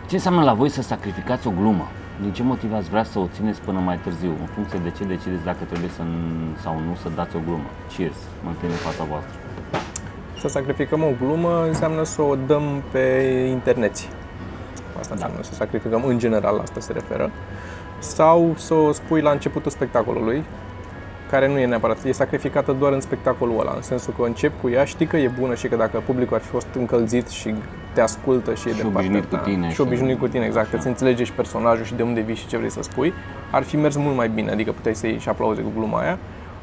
Ce înseamnă la voi să sacrificați o glumă? Din ce motiv ați vrea să o țineți până mai târziu? În funcție de ce decideți dacă trebuie să n- sau nu să dați o glumă. Cheers! Mă întind în fața voastră. Să sacrificăm o glumă înseamnă să o dăm pe internet. Asta înseamnă să sacrificăm în general, la asta se referă. Sau să o spui la începutul spectacolului, care nu e neapărat, e sacrificată doar în spectacolul ăla, în sensul că încep cu ea, știi că e bună și că dacă publicul ar fi fost încălzit și te ascultă și e Și de obișnuit partea cu ta, tine și și- obișnuit cu tine, exact, Așa. îți înțelege și personajul și de unde vii și ce vrei să spui, ar fi mers mult mai bine, adică puteai să iei și aplauze cu gluma aia.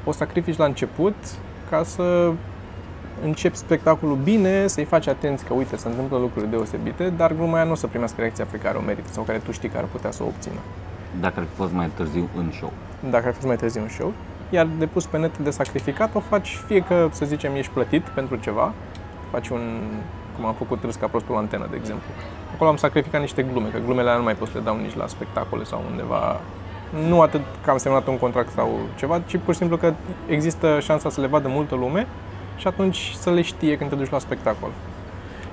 O sacrifici la început ca să începi spectacolul bine, să-i faci atenți că, uite, se întâmplă lucruri deosebite, dar gluma aia nu o să primească reacția pe care o merită sau care tu știi că ar putea să o obțină. Dacă ar fi fost mai târziu în show. Dacă ar fi fost mai târziu un show, iar de pus pe net de sacrificat, o faci fie că, să zicem, ești plătit pentru ceva, faci un, cum am făcut râs ca prostul la antenă, de exemplu. Acolo am sacrificat niște glume, că glumele alea nu mai poți să le dau nici la spectacole sau undeva nu atât că am semnat un contract sau ceva, ci pur și simplu că există șansa să le vadă multă lume și atunci să le știe când te duci la spectacol.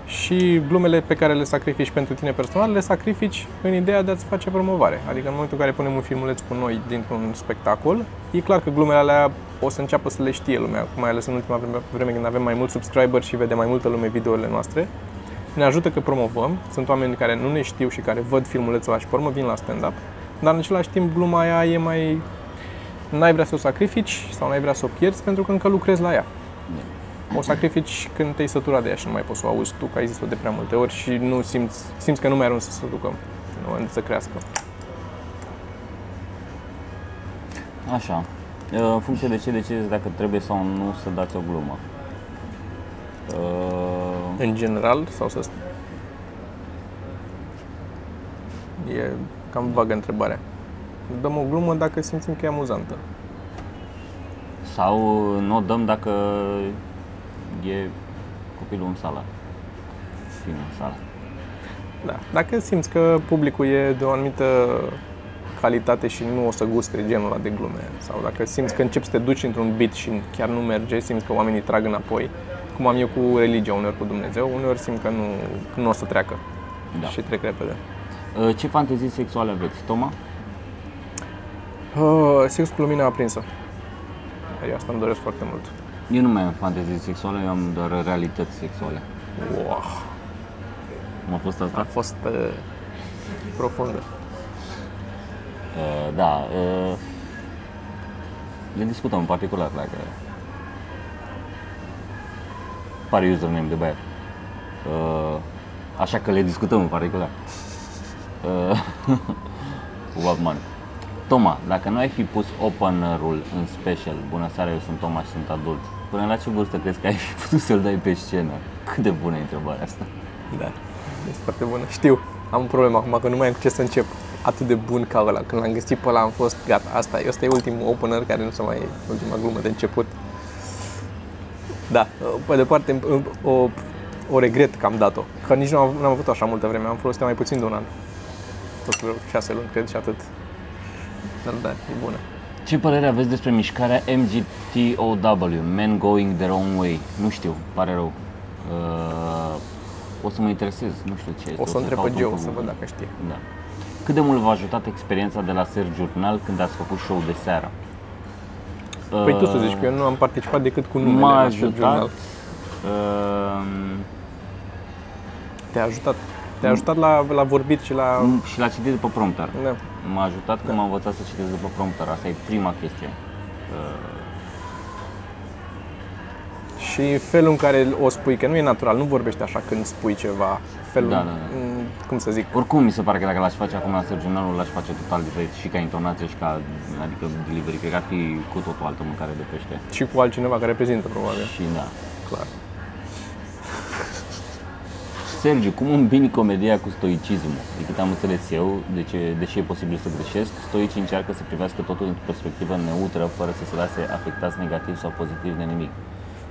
Și glumele pe care le sacrifici pentru tine personal, le sacrifici în ideea de a-ți face promovare. Adică în momentul în care punem un filmuleț cu noi dintr-un spectacol, e clar că glumele alea o să înceapă să le știe lumea, mai ales în ultima vreme, vreme când avem mai mulți subscriberi și vede mai multă lume videourile noastre. Ne ajută că promovăm, sunt oameni care nu ne știu și care văd filmulețul ăla și pe urmă vin la stand-up, dar în același timp gluma aia e mai... N-ai vrea să o sacrifici sau n-ai vrea să o pierzi pentru că încă lucrezi la ea. O sacrifici când te-ai săturat de ea și nu mai poți să o auzi tu, că ai zis-o de prea multe ori și nu simți, simți că nu mai are unde să se ducă, nu unde să crească. Așa. Uh, În funcție de ce decideți dacă trebuie sau nu să dați o glumă. Uh, În general, sau să... E cam vagă întrebarea. Dăm o glumă dacă simțim că e amuzantă. Sau nu o dăm dacă e copilul în sală. Fiind în sală. Da. Dacă simți că publicul e de o anumită calitate și nu o să guste genul ăla de glume sau dacă simți că începi să te duci într-un beat și chiar nu merge, simți că oamenii trag înapoi, cum am eu cu religia, uneori cu Dumnezeu, uneori simt că nu, nu o să treacă Da. și trec repede. Uh, Ce fantezii sexuale aveți? Toma? Uh, sex cu lumina aprinsă. Eu asta îmi doresc foarte mult. Eu nu mai am fantezii sexuale, eu am doar realități sexuale. Wow. Cum a fost asta? A fost uh, profundă. Uh, da. Uh, le discutăm în particular dacă pare username de băiat. Uh, așa că le discutăm în particular. Uh, cu Wildman. Toma, dacă nu ai fi pus opener-ul în special, bună seara, eu sunt Toma și sunt adult, până la ce vârstă crezi că ai fi putut să-l dai pe scenă? Cât de bună e întrebarea asta? Da, este foarte bună. Știu, am un problemă acum că nu mai am cu ce să încep atât de bun ca ăla. Când l-am găsit pe ăla am fost gata, asta e, ăsta e ultimul opener care nu se mai, ultima glumă de început. Da, pe de parte o, o regret că am dat-o, că nici nu am, nu am avut așa multă vreme, am folosit mai puțin de un an. Tot vreo șase luni, cred, și atât. Dar da, e bună. Ce părere aveți despre mișcarea MGTOW, Men Going Their Own Way? Nu știu, pare rău. Uh, o să mă interesez, nu știu ce este. O să întreb pe caut Joe pe să Google. văd dacă știe. Da. Cât de mult v-a ajutat experiența de la Sergi Jurnal când ați făcut show de seară? Păi tu să zici că eu nu am participat decât cu numele M-a la Short ajutat. Journal. Uh, Te-a ajutat. Te-a ajutat la, la vorbit și la... și l-a citit după prompter. Da. M-a ajutat că m-a învățat să citesc după prompter. Asta e prima chestie. Uh, Și felul în care o spui, că nu e natural, nu vorbești așa când spui ceva. Felul, Da, da, da. m, cum să zic, Oricum, mi se pare că dacă l-aș face acum la Sergi Jurnalul, l-aș face total diferit și ca intonație și ca, adică delivery. Cred că ar fi cu totul altă mâncare de pește. și cu altcineva care reprezintă, probabil. Și da. Clar. Sergiu, cum îmbini comedia cu stoicismul? De cât am înțeles eu, de ce, deși e posibil să greșesc, stoicii încearcă să privească totul într-o perspectivă neutră, fără să se lase afectați negativ sau pozitiv de nimic.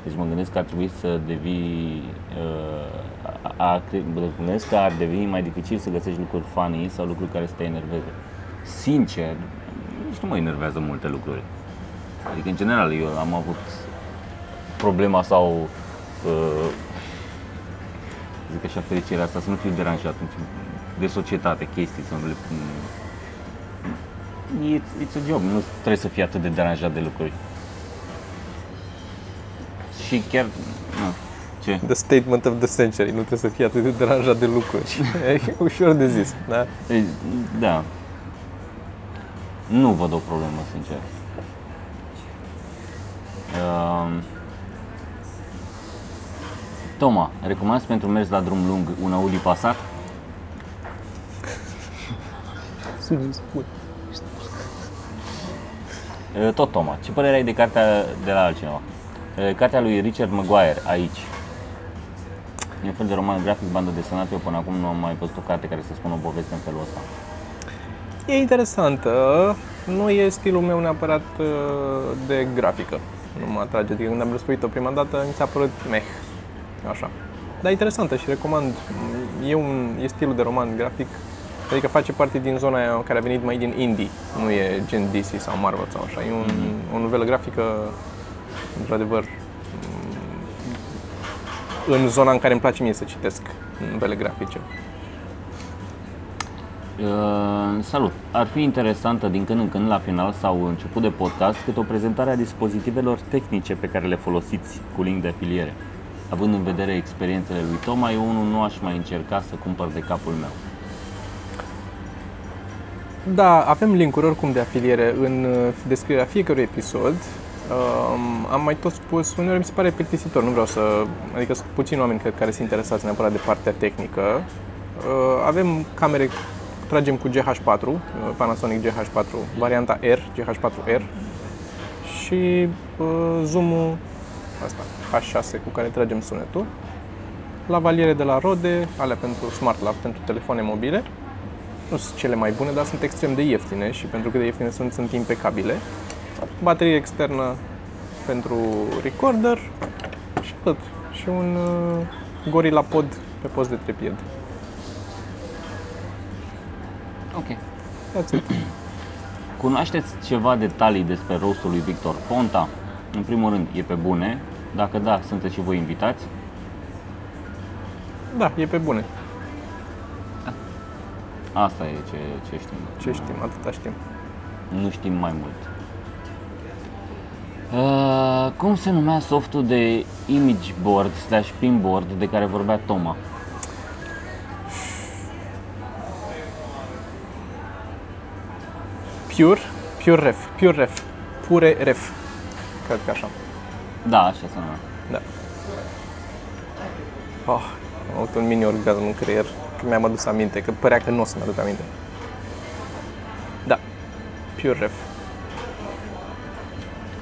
Deci mă gândesc că ar trebui să devii, uh, a, a, mă gândesc că ar deveni mai dificil să găsești lucruri funny sau lucruri care să te enerveze. Sincer, nici nu mă enervează multe lucruri. Adică, în general, eu am avut problema sau uh, zic așa, fericirea asta, să nu fiu deranjat de societate, chestii, să nu le... It's, it's a job, nu trebuie să fii atât de deranjat de lucruri. Și chiar, nu, ce? The statement of the century, nu trebuie să fii atât de deranjat de lucruri. e ușor de zis, da? Ei, Da. Nu văd o problemă, sincer. Um, Toma, recomanzi pentru mers la drum lung un Audi Passat? Uh, Tot Toma, ce părere ai de cartea de la altcineva? Uh, Cartea lui Richard Maguire, aici. E un fel de roman grafic, bandă desenată, eu până acum nu am mai văzut o carte care să spună o poveste în felul ăsta. E interesantă. Nu e stilul meu neapărat uh, de grafică. Nu mă atrage. Adică când am răspuit-o prima dată, mi s-a părut meh. Așa. Dar e interesantă și recomand. E, un, e stilul de roman grafic. Adică face parte din zona aia care a venit mai din indie. Nu e gen DC sau Marvel sau așa. E un, o novelă grafică, într-adevăr, în zona în care îmi place mie să citesc novele grafice. Uh, salut! Ar fi interesantă din când în când la final sau început de podcast câte o prezentare a dispozitivelor tehnice pe care le folosiți cu link de afiliere. Având în vedere experiențele lui Toma, eu unul nu aș mai încerca să cumpăr de capul meu. Da, avem linkuri oricum de afiliere în uh, descrierea fiecărui episod. Um, am mai tot spus, uneori mi se pare plictisitor, nu vreau să... Adică sunt puțini oameni cred, care sunt interesați neapărat de partea tehnică. Uh, avem camere, tragem cu GH4, uh, Panasonic GH4, varianta R, GH4R și uh, zoom-ul asta, H6 cu care tragem sunetul. Lavaliere de la Rode, alea pentru Smart Lav, pentru telefoane mobile nu sunt cele mai bune, dar sunt extrem de ieftine și pentru că de ieftine sunt, sunt impecabile. Baterie externă pentru recorder și tot. Și un uh, Gorilla Pod pe post de trepied. Ok. That's it. Cunoașteți ceva detalii despre rostul lui Victor Ponta? În primul rând, e pe bune? Dacă da, sunteți și voi invitați? Da, e pe bune. Asta e ce, ce știm. Ce știm, atâta știm. Nu știm mai mult. Uh, cum se numea softul de image board slash pinboard de care vorbea Toma? Pure, Pure Ref, Pure Ref, Pure Ref. Cred că așa. Da, așa se numea. Da. Oh, am avut un mini orgasm în creier că mi-am adus aminte, că părea că nu o să-mi aduc aminte. Da. Pure Ref.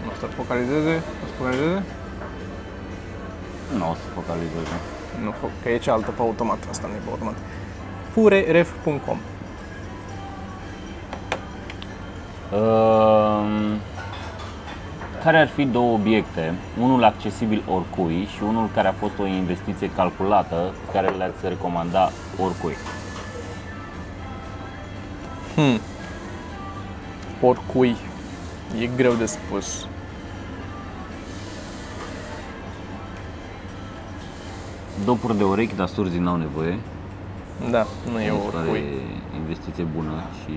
Nu o să focalizeze, o să focalizeze? Nu o să focalizeze. Nu, fo- că e cealaltă pe automat, asta nu e pe automat. pureref.com Um, care ar fi două obiecte, unul accesibil oricui și unul care a fost o investiție calculată, pe care le-ați recomanda oricui? Oricui. E greu de spus. Dopuri de urechi, dar surzii n-au nevoie. Da, nu e Mi se pare oricui. investiție bună și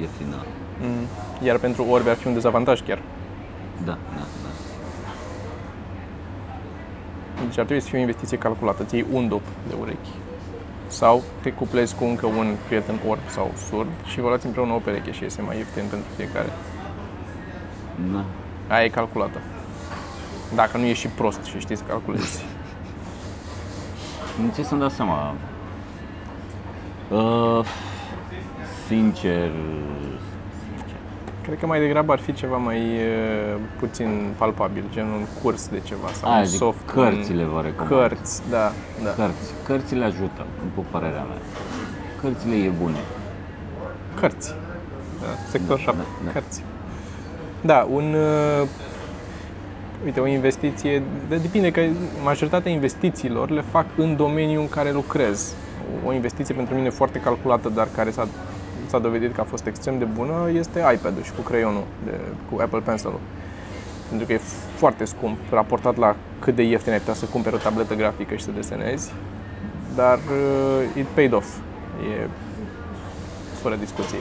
ieftină. Mm. Iar pentru orbi ar fi un dezavantaj chiar. Da, da, da. Deci ar trebui să fie o investiție calculată. Ți iei un dop de urechi. Sau te cuplezi cu încă un prieten orb sau surd și vă luați împreună o pereche și iese mai ieftin pentru fiecare. da. Aia e calculată. Dacă nu ești și prost și știți să calculezi. În ce să-mi dau seama? Uh, sincer, sincer, Cred că mai degrabă ar fi ceva mai uh, puțin palpabil, gen un curs de ceva sau Aia un zic, soft. cărțile un... vă recomand. Cărți, da, da. Cărți. Cărțile ajută, după părerea mea. Cărțile e bune. Cărți. Da, sector 7. da, da. Cărți. Da, un... Uh, uite, o investiție... De, depinde că majoritatea investițiilor le fac în domeniul în care lucrez. O investiție pentru mine foarte calculată, dar care s-a, s-a dovedit că a fost extrem de bună, este iPad-ul și cu creionul, de, cu Apple Pencil-ul. Pentru că e foarte scump, raportat la cât de ieftin ai putea să cumperi o tabletă grafică și să desenezi. Dar uh, it paid off. E fără discuție,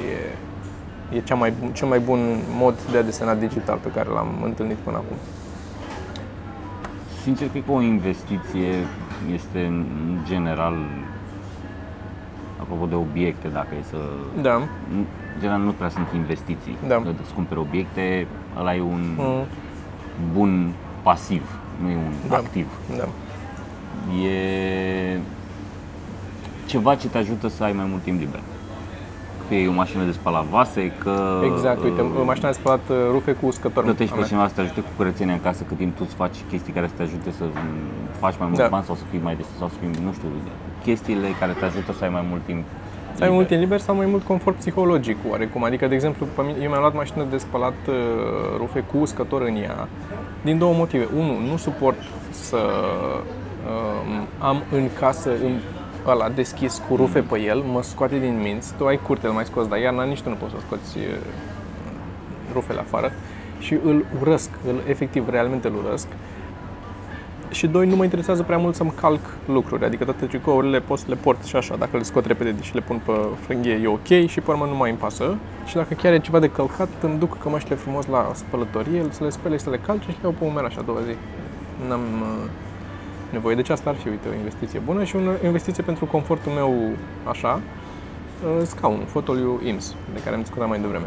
e, e cea mai, bun- cel mai bun mod de a desena digital pe care l-am întâlnit până acum. Sincer, cred că o investiție este în general, apropo de obiecte, dacă e să... Da. În general nu prea sunt investiții. Da. Când îți cumperi obiecte, ăla e un Mm, bun pasiv, nu e un Da. activ. da. E ceva ce te ajută să ai mai mult timp liber. Fie e o mașină de spălat vase, că Exact, uite, uh, mașina de spălat uh, rufe cu uscător. plătești a pe mea. cineva să te ajute cu curățenia în casă cât timp tu îți faci chestii care să te ajute să mm, faci mai mult Da. bani sau să fii mai deștept sau să fii, nu știu, chestiile care te ajută să ai mai mult timp Să ai mult timp liber sau mai mult confort psihologic oarecum. Adică, de exemplu, pe mine, eu mi-am luat mașină de spălat uh, rufe cu uscător în ea din două motive. Unu, nu suport să um, am în casă în ăla deschis cu rufe pe el, mă scoate din minți. Tu ai curte, îl mai scoți, dar iarna nici tu nu poți să scoți uh, rufele afară. Și îl urăsc, îl, efectiv, realmente îl urăsc. Și doi, nu mă interesează prea mult să-mi calc lucruri, adică toate tricourile pot să le port și așa, dacă le scot repede și le pun pe frânghie e ok și pe urmă nu mai îmi pasă. Și dacă chiar e ceva de călcat, îmi duc cămășile frumos la spălătorie, să le spele, să le calce și le iau pe umeri așa a doua zi. N-am uh, nevoie. Deci asta ar fi, uite, o investiție bună și o investiție pentru confortul meu așa, uh, scaunul, fotoliu IMS, de care am discutat mai devreme.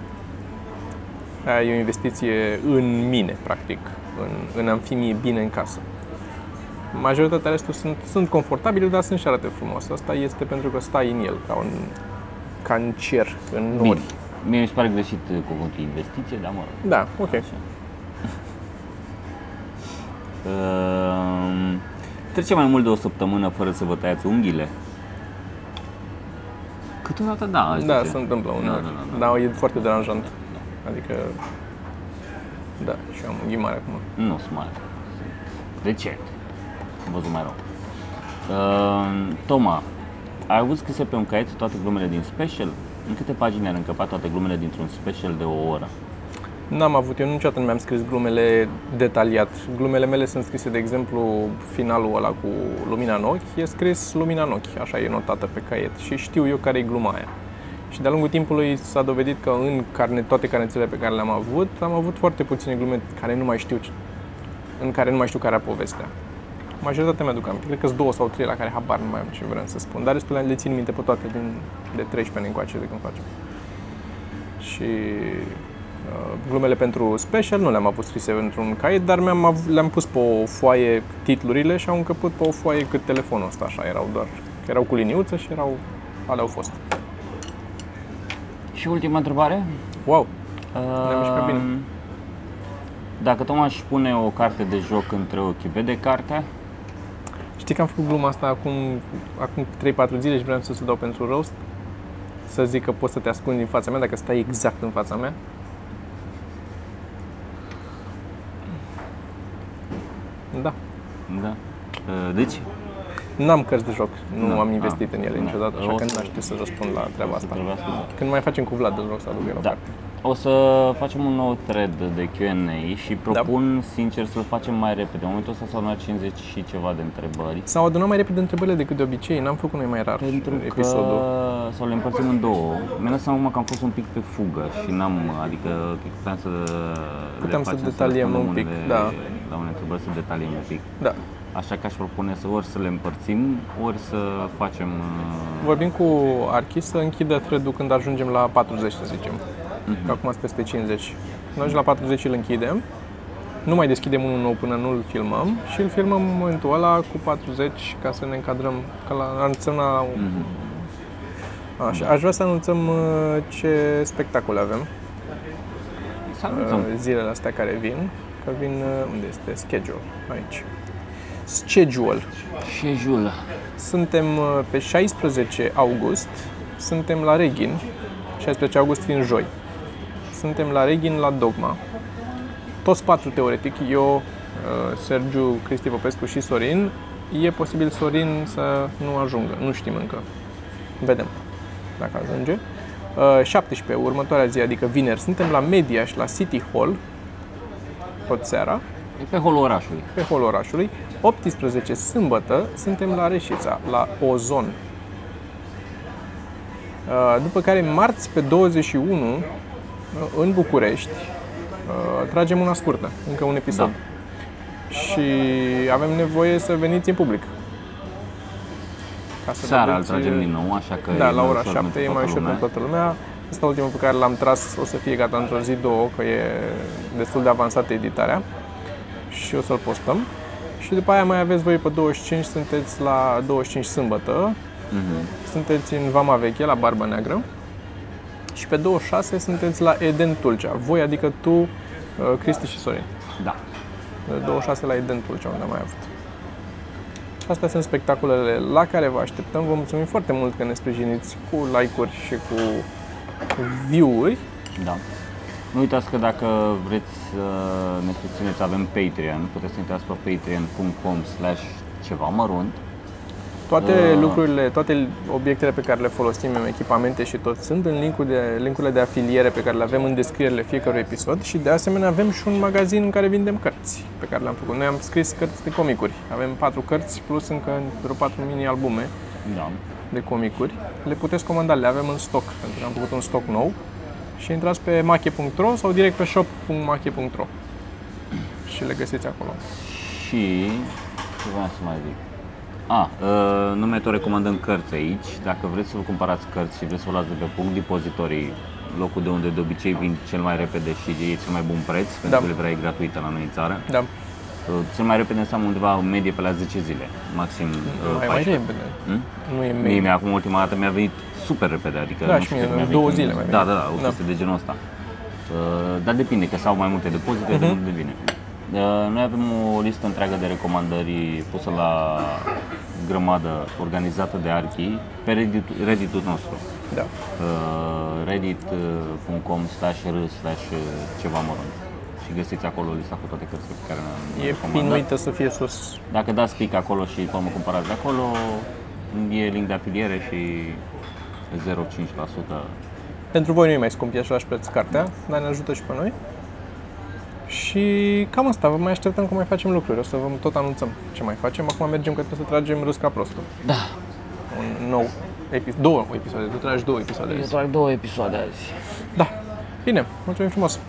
Aia e o investiție în mine, practic, în, în a-mi fi mie bine în casă. Majoritatea restul sunt, sunt confortabile, dar sunt și arată frumos. Asta este pentru că stai în el, ca, un, ca în cer, în nori. Bine. Mie mi se pare greșit uh, cuvântul investiție, dar mă rog. Da, ok. Așa. Um, Trece mai mult de o săptămână fără să vă tăiați unghiile? Câteodată da, aș Da, zice. se întâmplă uneori. Da, da, da, da. da, e foarte deranjant. Adică, da, și eu am unghii mari acum. Nu sunt mare. Recent. Am văzut mai rău. Uh, Toma, ai avut scrise pe un caiet toate glumele din special? În câte pagini ar încăpa toate glumele dintr-un special de o oră? N-am avut, eu niciodată nu mi-am scris glumele detaliat. Glumele mele sunt scrise, de exemplu, finalul ăla cu lumina în ochi, e scris lumina în ochi, așa e notată pe caiet și știu eu care e gluma aia. Și de-a lungul timpului s-a dovedit că în carne, toate carnețele pe care le-am avut, am avut foarte puține glume care nu mai știu, ce- în care nu mai știu care e povestea. Majoritatea mi-aduc aminte, cred că sunt două sau trei la care habar nu mai am ce vreau să spun, dar restul le țin minte pe toate din, de 13 ani încoace de când facem. Și uh, glumele pentru special nu le-am avut scrise într-un caiet, dar mi-am, av- le-am pus pe o foaie titlurile și au încăput pe o foaie cât telefonul ăsta, așa, erau doar, erau cu liniuță și erau, alea au fost. Și ultima întrebare? Wow! Ne-am mișcat bine. Um, Dacă Toma își pune o carte de joc între ochi, vede cartea? Știi că am făcut gluma asta acum, acum 3-4 zile și vreau să o dau pentru roast? Să zic că poți să te ascunzi din fața mea dacă stai exact în fața mea? Da. Da. Uh, Deci? N-am cărți de joc, nu Da. am investit Ah. în ele Da. niciodată, așa O că să- nu știu să răspund la treaba O să asta. trebuiască, da. Când mai facem cu Vlad, îl rog să aduc el o Da. carte. O să facem un nou thread de Q&A și propun sincer să-l facem mai repede. În momentul ăsta s-au adunat 50 și ceva de întrebări. S-au adunat mai repede întrebările decât de obicei, n-am făcut noi mai rar Pentru episodul. că sau le împărțim în două. Mi-am dat seama acum că am fost un pic pe fugă și n-am, adică cred că puteam să Puteam le să facem, detaliem răspundem un pic, unele- da. La unele întrebări să detaliem un pic. Da. Așa că aș propune să ori să le împărțim, ori să facem... uh, Vorbim cu Archi să închidă thread când ajungem la 40, să zicem. Mhm. Că acum sunt peste 50. Când ajungem la 40 îl închidem. Nu mai deschidem unul nou până nu îl filmăm și îl filmăm în momentul ăla cu 40 ca să ne încadrăm, ca la, anunțăm la... Mhm. Așa, aș vrea să anunțăm uh, ce spectacole avem Să anunțăm. uh, zilele astea care vin. Că vin, uh, unde este? Schedule, aici. Schedule. Șejul. Suntem uh, pe 16 august, suntem la Reghin, 16 august fiind joi. Suntem la Reghin la Dogma. Toți patru teoretic, eu, uh, Sergiu, Cristi Popescu și Sorin. E posibil Sorin să nu ajungă, nu știm încă. Vedem dacă ajunge. Uh, 17, următoarea zi, adică vineri, suntem la Media și la City Hall, tot seara E pe holul orașului. pe holul orașului. 18 sâmbătă suntem la Reșița, la Ozon. Uh, După care marți pe 21 uh, în București uh, tragem una scurtă, încă un episod. Da. Și avem nevoie să veniți în public. Ca să Seara îl vedeți, tragem din nou, așa că da, e la mai ora ușor 7 pentru e mai toată ușor lumea. pentru toată lumea. Asta ultimul pe care l-am tras o să fie gata într-o zi, două, că e destul de avansată editarea și o să-l postăm. Și după aia mai aveți voi pe 25, sunteți la 25 sâmbătă, Mhm. sunteți în Vama Veche, la Barba Neagră. Și pe 26 sunteți la Eden Tulcea. Voi, adică tu, uh, Cristi și Sorin. Da. De 26 la Eden Tulcea, unde am mai avut. Astea sunt spectacolele la care vă așteptăm. Vă mulțumim foarte mult că ne sprijiniți cu like-uri și cu view-uri. Da. Nu uitați că dacă vreți să ne susțineți, avem Patreon. Puteți să intrați pe patreon.com slash ceva mărunt. Toate Uh. lucrurile, toate obiectele pe care le folosim în echipamente și tot sunt în linkul de, linkurile de afiliere pe care le avem în descrierile fiecărui episod și de asemenea avem și un magazin în care vindem cărți pe care le-am făcut. Noi am scris cărți de comicuri. Avem patru cărți plus încă vreo patru mini-albume Da. de comicuri. Le puteți comanda, le avem în stoc, pentru că am făcut un stoc nou. Și intrați pe mache.ro sau direct pe shop.mache.ro și le găsiți acolo. Și ce vreau să mai zic? A, uh, nu mai tot recomandăm cărți aici. Dacă vreți să vă cumpărați cărți și vreți să vă luați de pe punct depozitorii, locul de unde de obicei vin cel mai repede și e cel mai bun preț, pentru Da. că livrarea e gratuită la noi în țară. Da, Uh, Cel mai repede înseamnă undeva în medie pe la 10 zile, maxim uh, mai, mai 14. repede. Hmm? Nu e Mie, mail. mi acum ultima dată mi-a venit super repede, adică Da, nu și știu mie, cât mi-a în venit două în- zile mi-a Da, venit. da, da, o Da. chestie de genul ăsta. Uh, dar depinde, că sau mai multe depozite, Mhm. de unde vine. Uh, noi avem o listă întreagă de recomandări pusă la grămadă organizată de Archi pe Reddit, Reddit-ul nostru. Da. Uh, reddit.com slash r slash ceva mărunt. Și găsiți acolo lista cu toate cărțile pe care le-am E recomandat. pinuită să fie sus. Dacă dați click acolo și pe urmă cumpărați de acolo, e link de afiliere și 0,5% Pentru voi nu e mai scump, e același preț cartea, dar ne ajută și pe noi. Și cam asta, vă mai așteptăm că mai facem lucruri, o să vă tot anunțăm ce mai facem. Acum mergem că trebuie să tragem râs ca prostul. Da. Un nou episod, două episoade, tu tragi două episoade. azi. doar două episoade azi. Da. Bine, mulțumim frumos!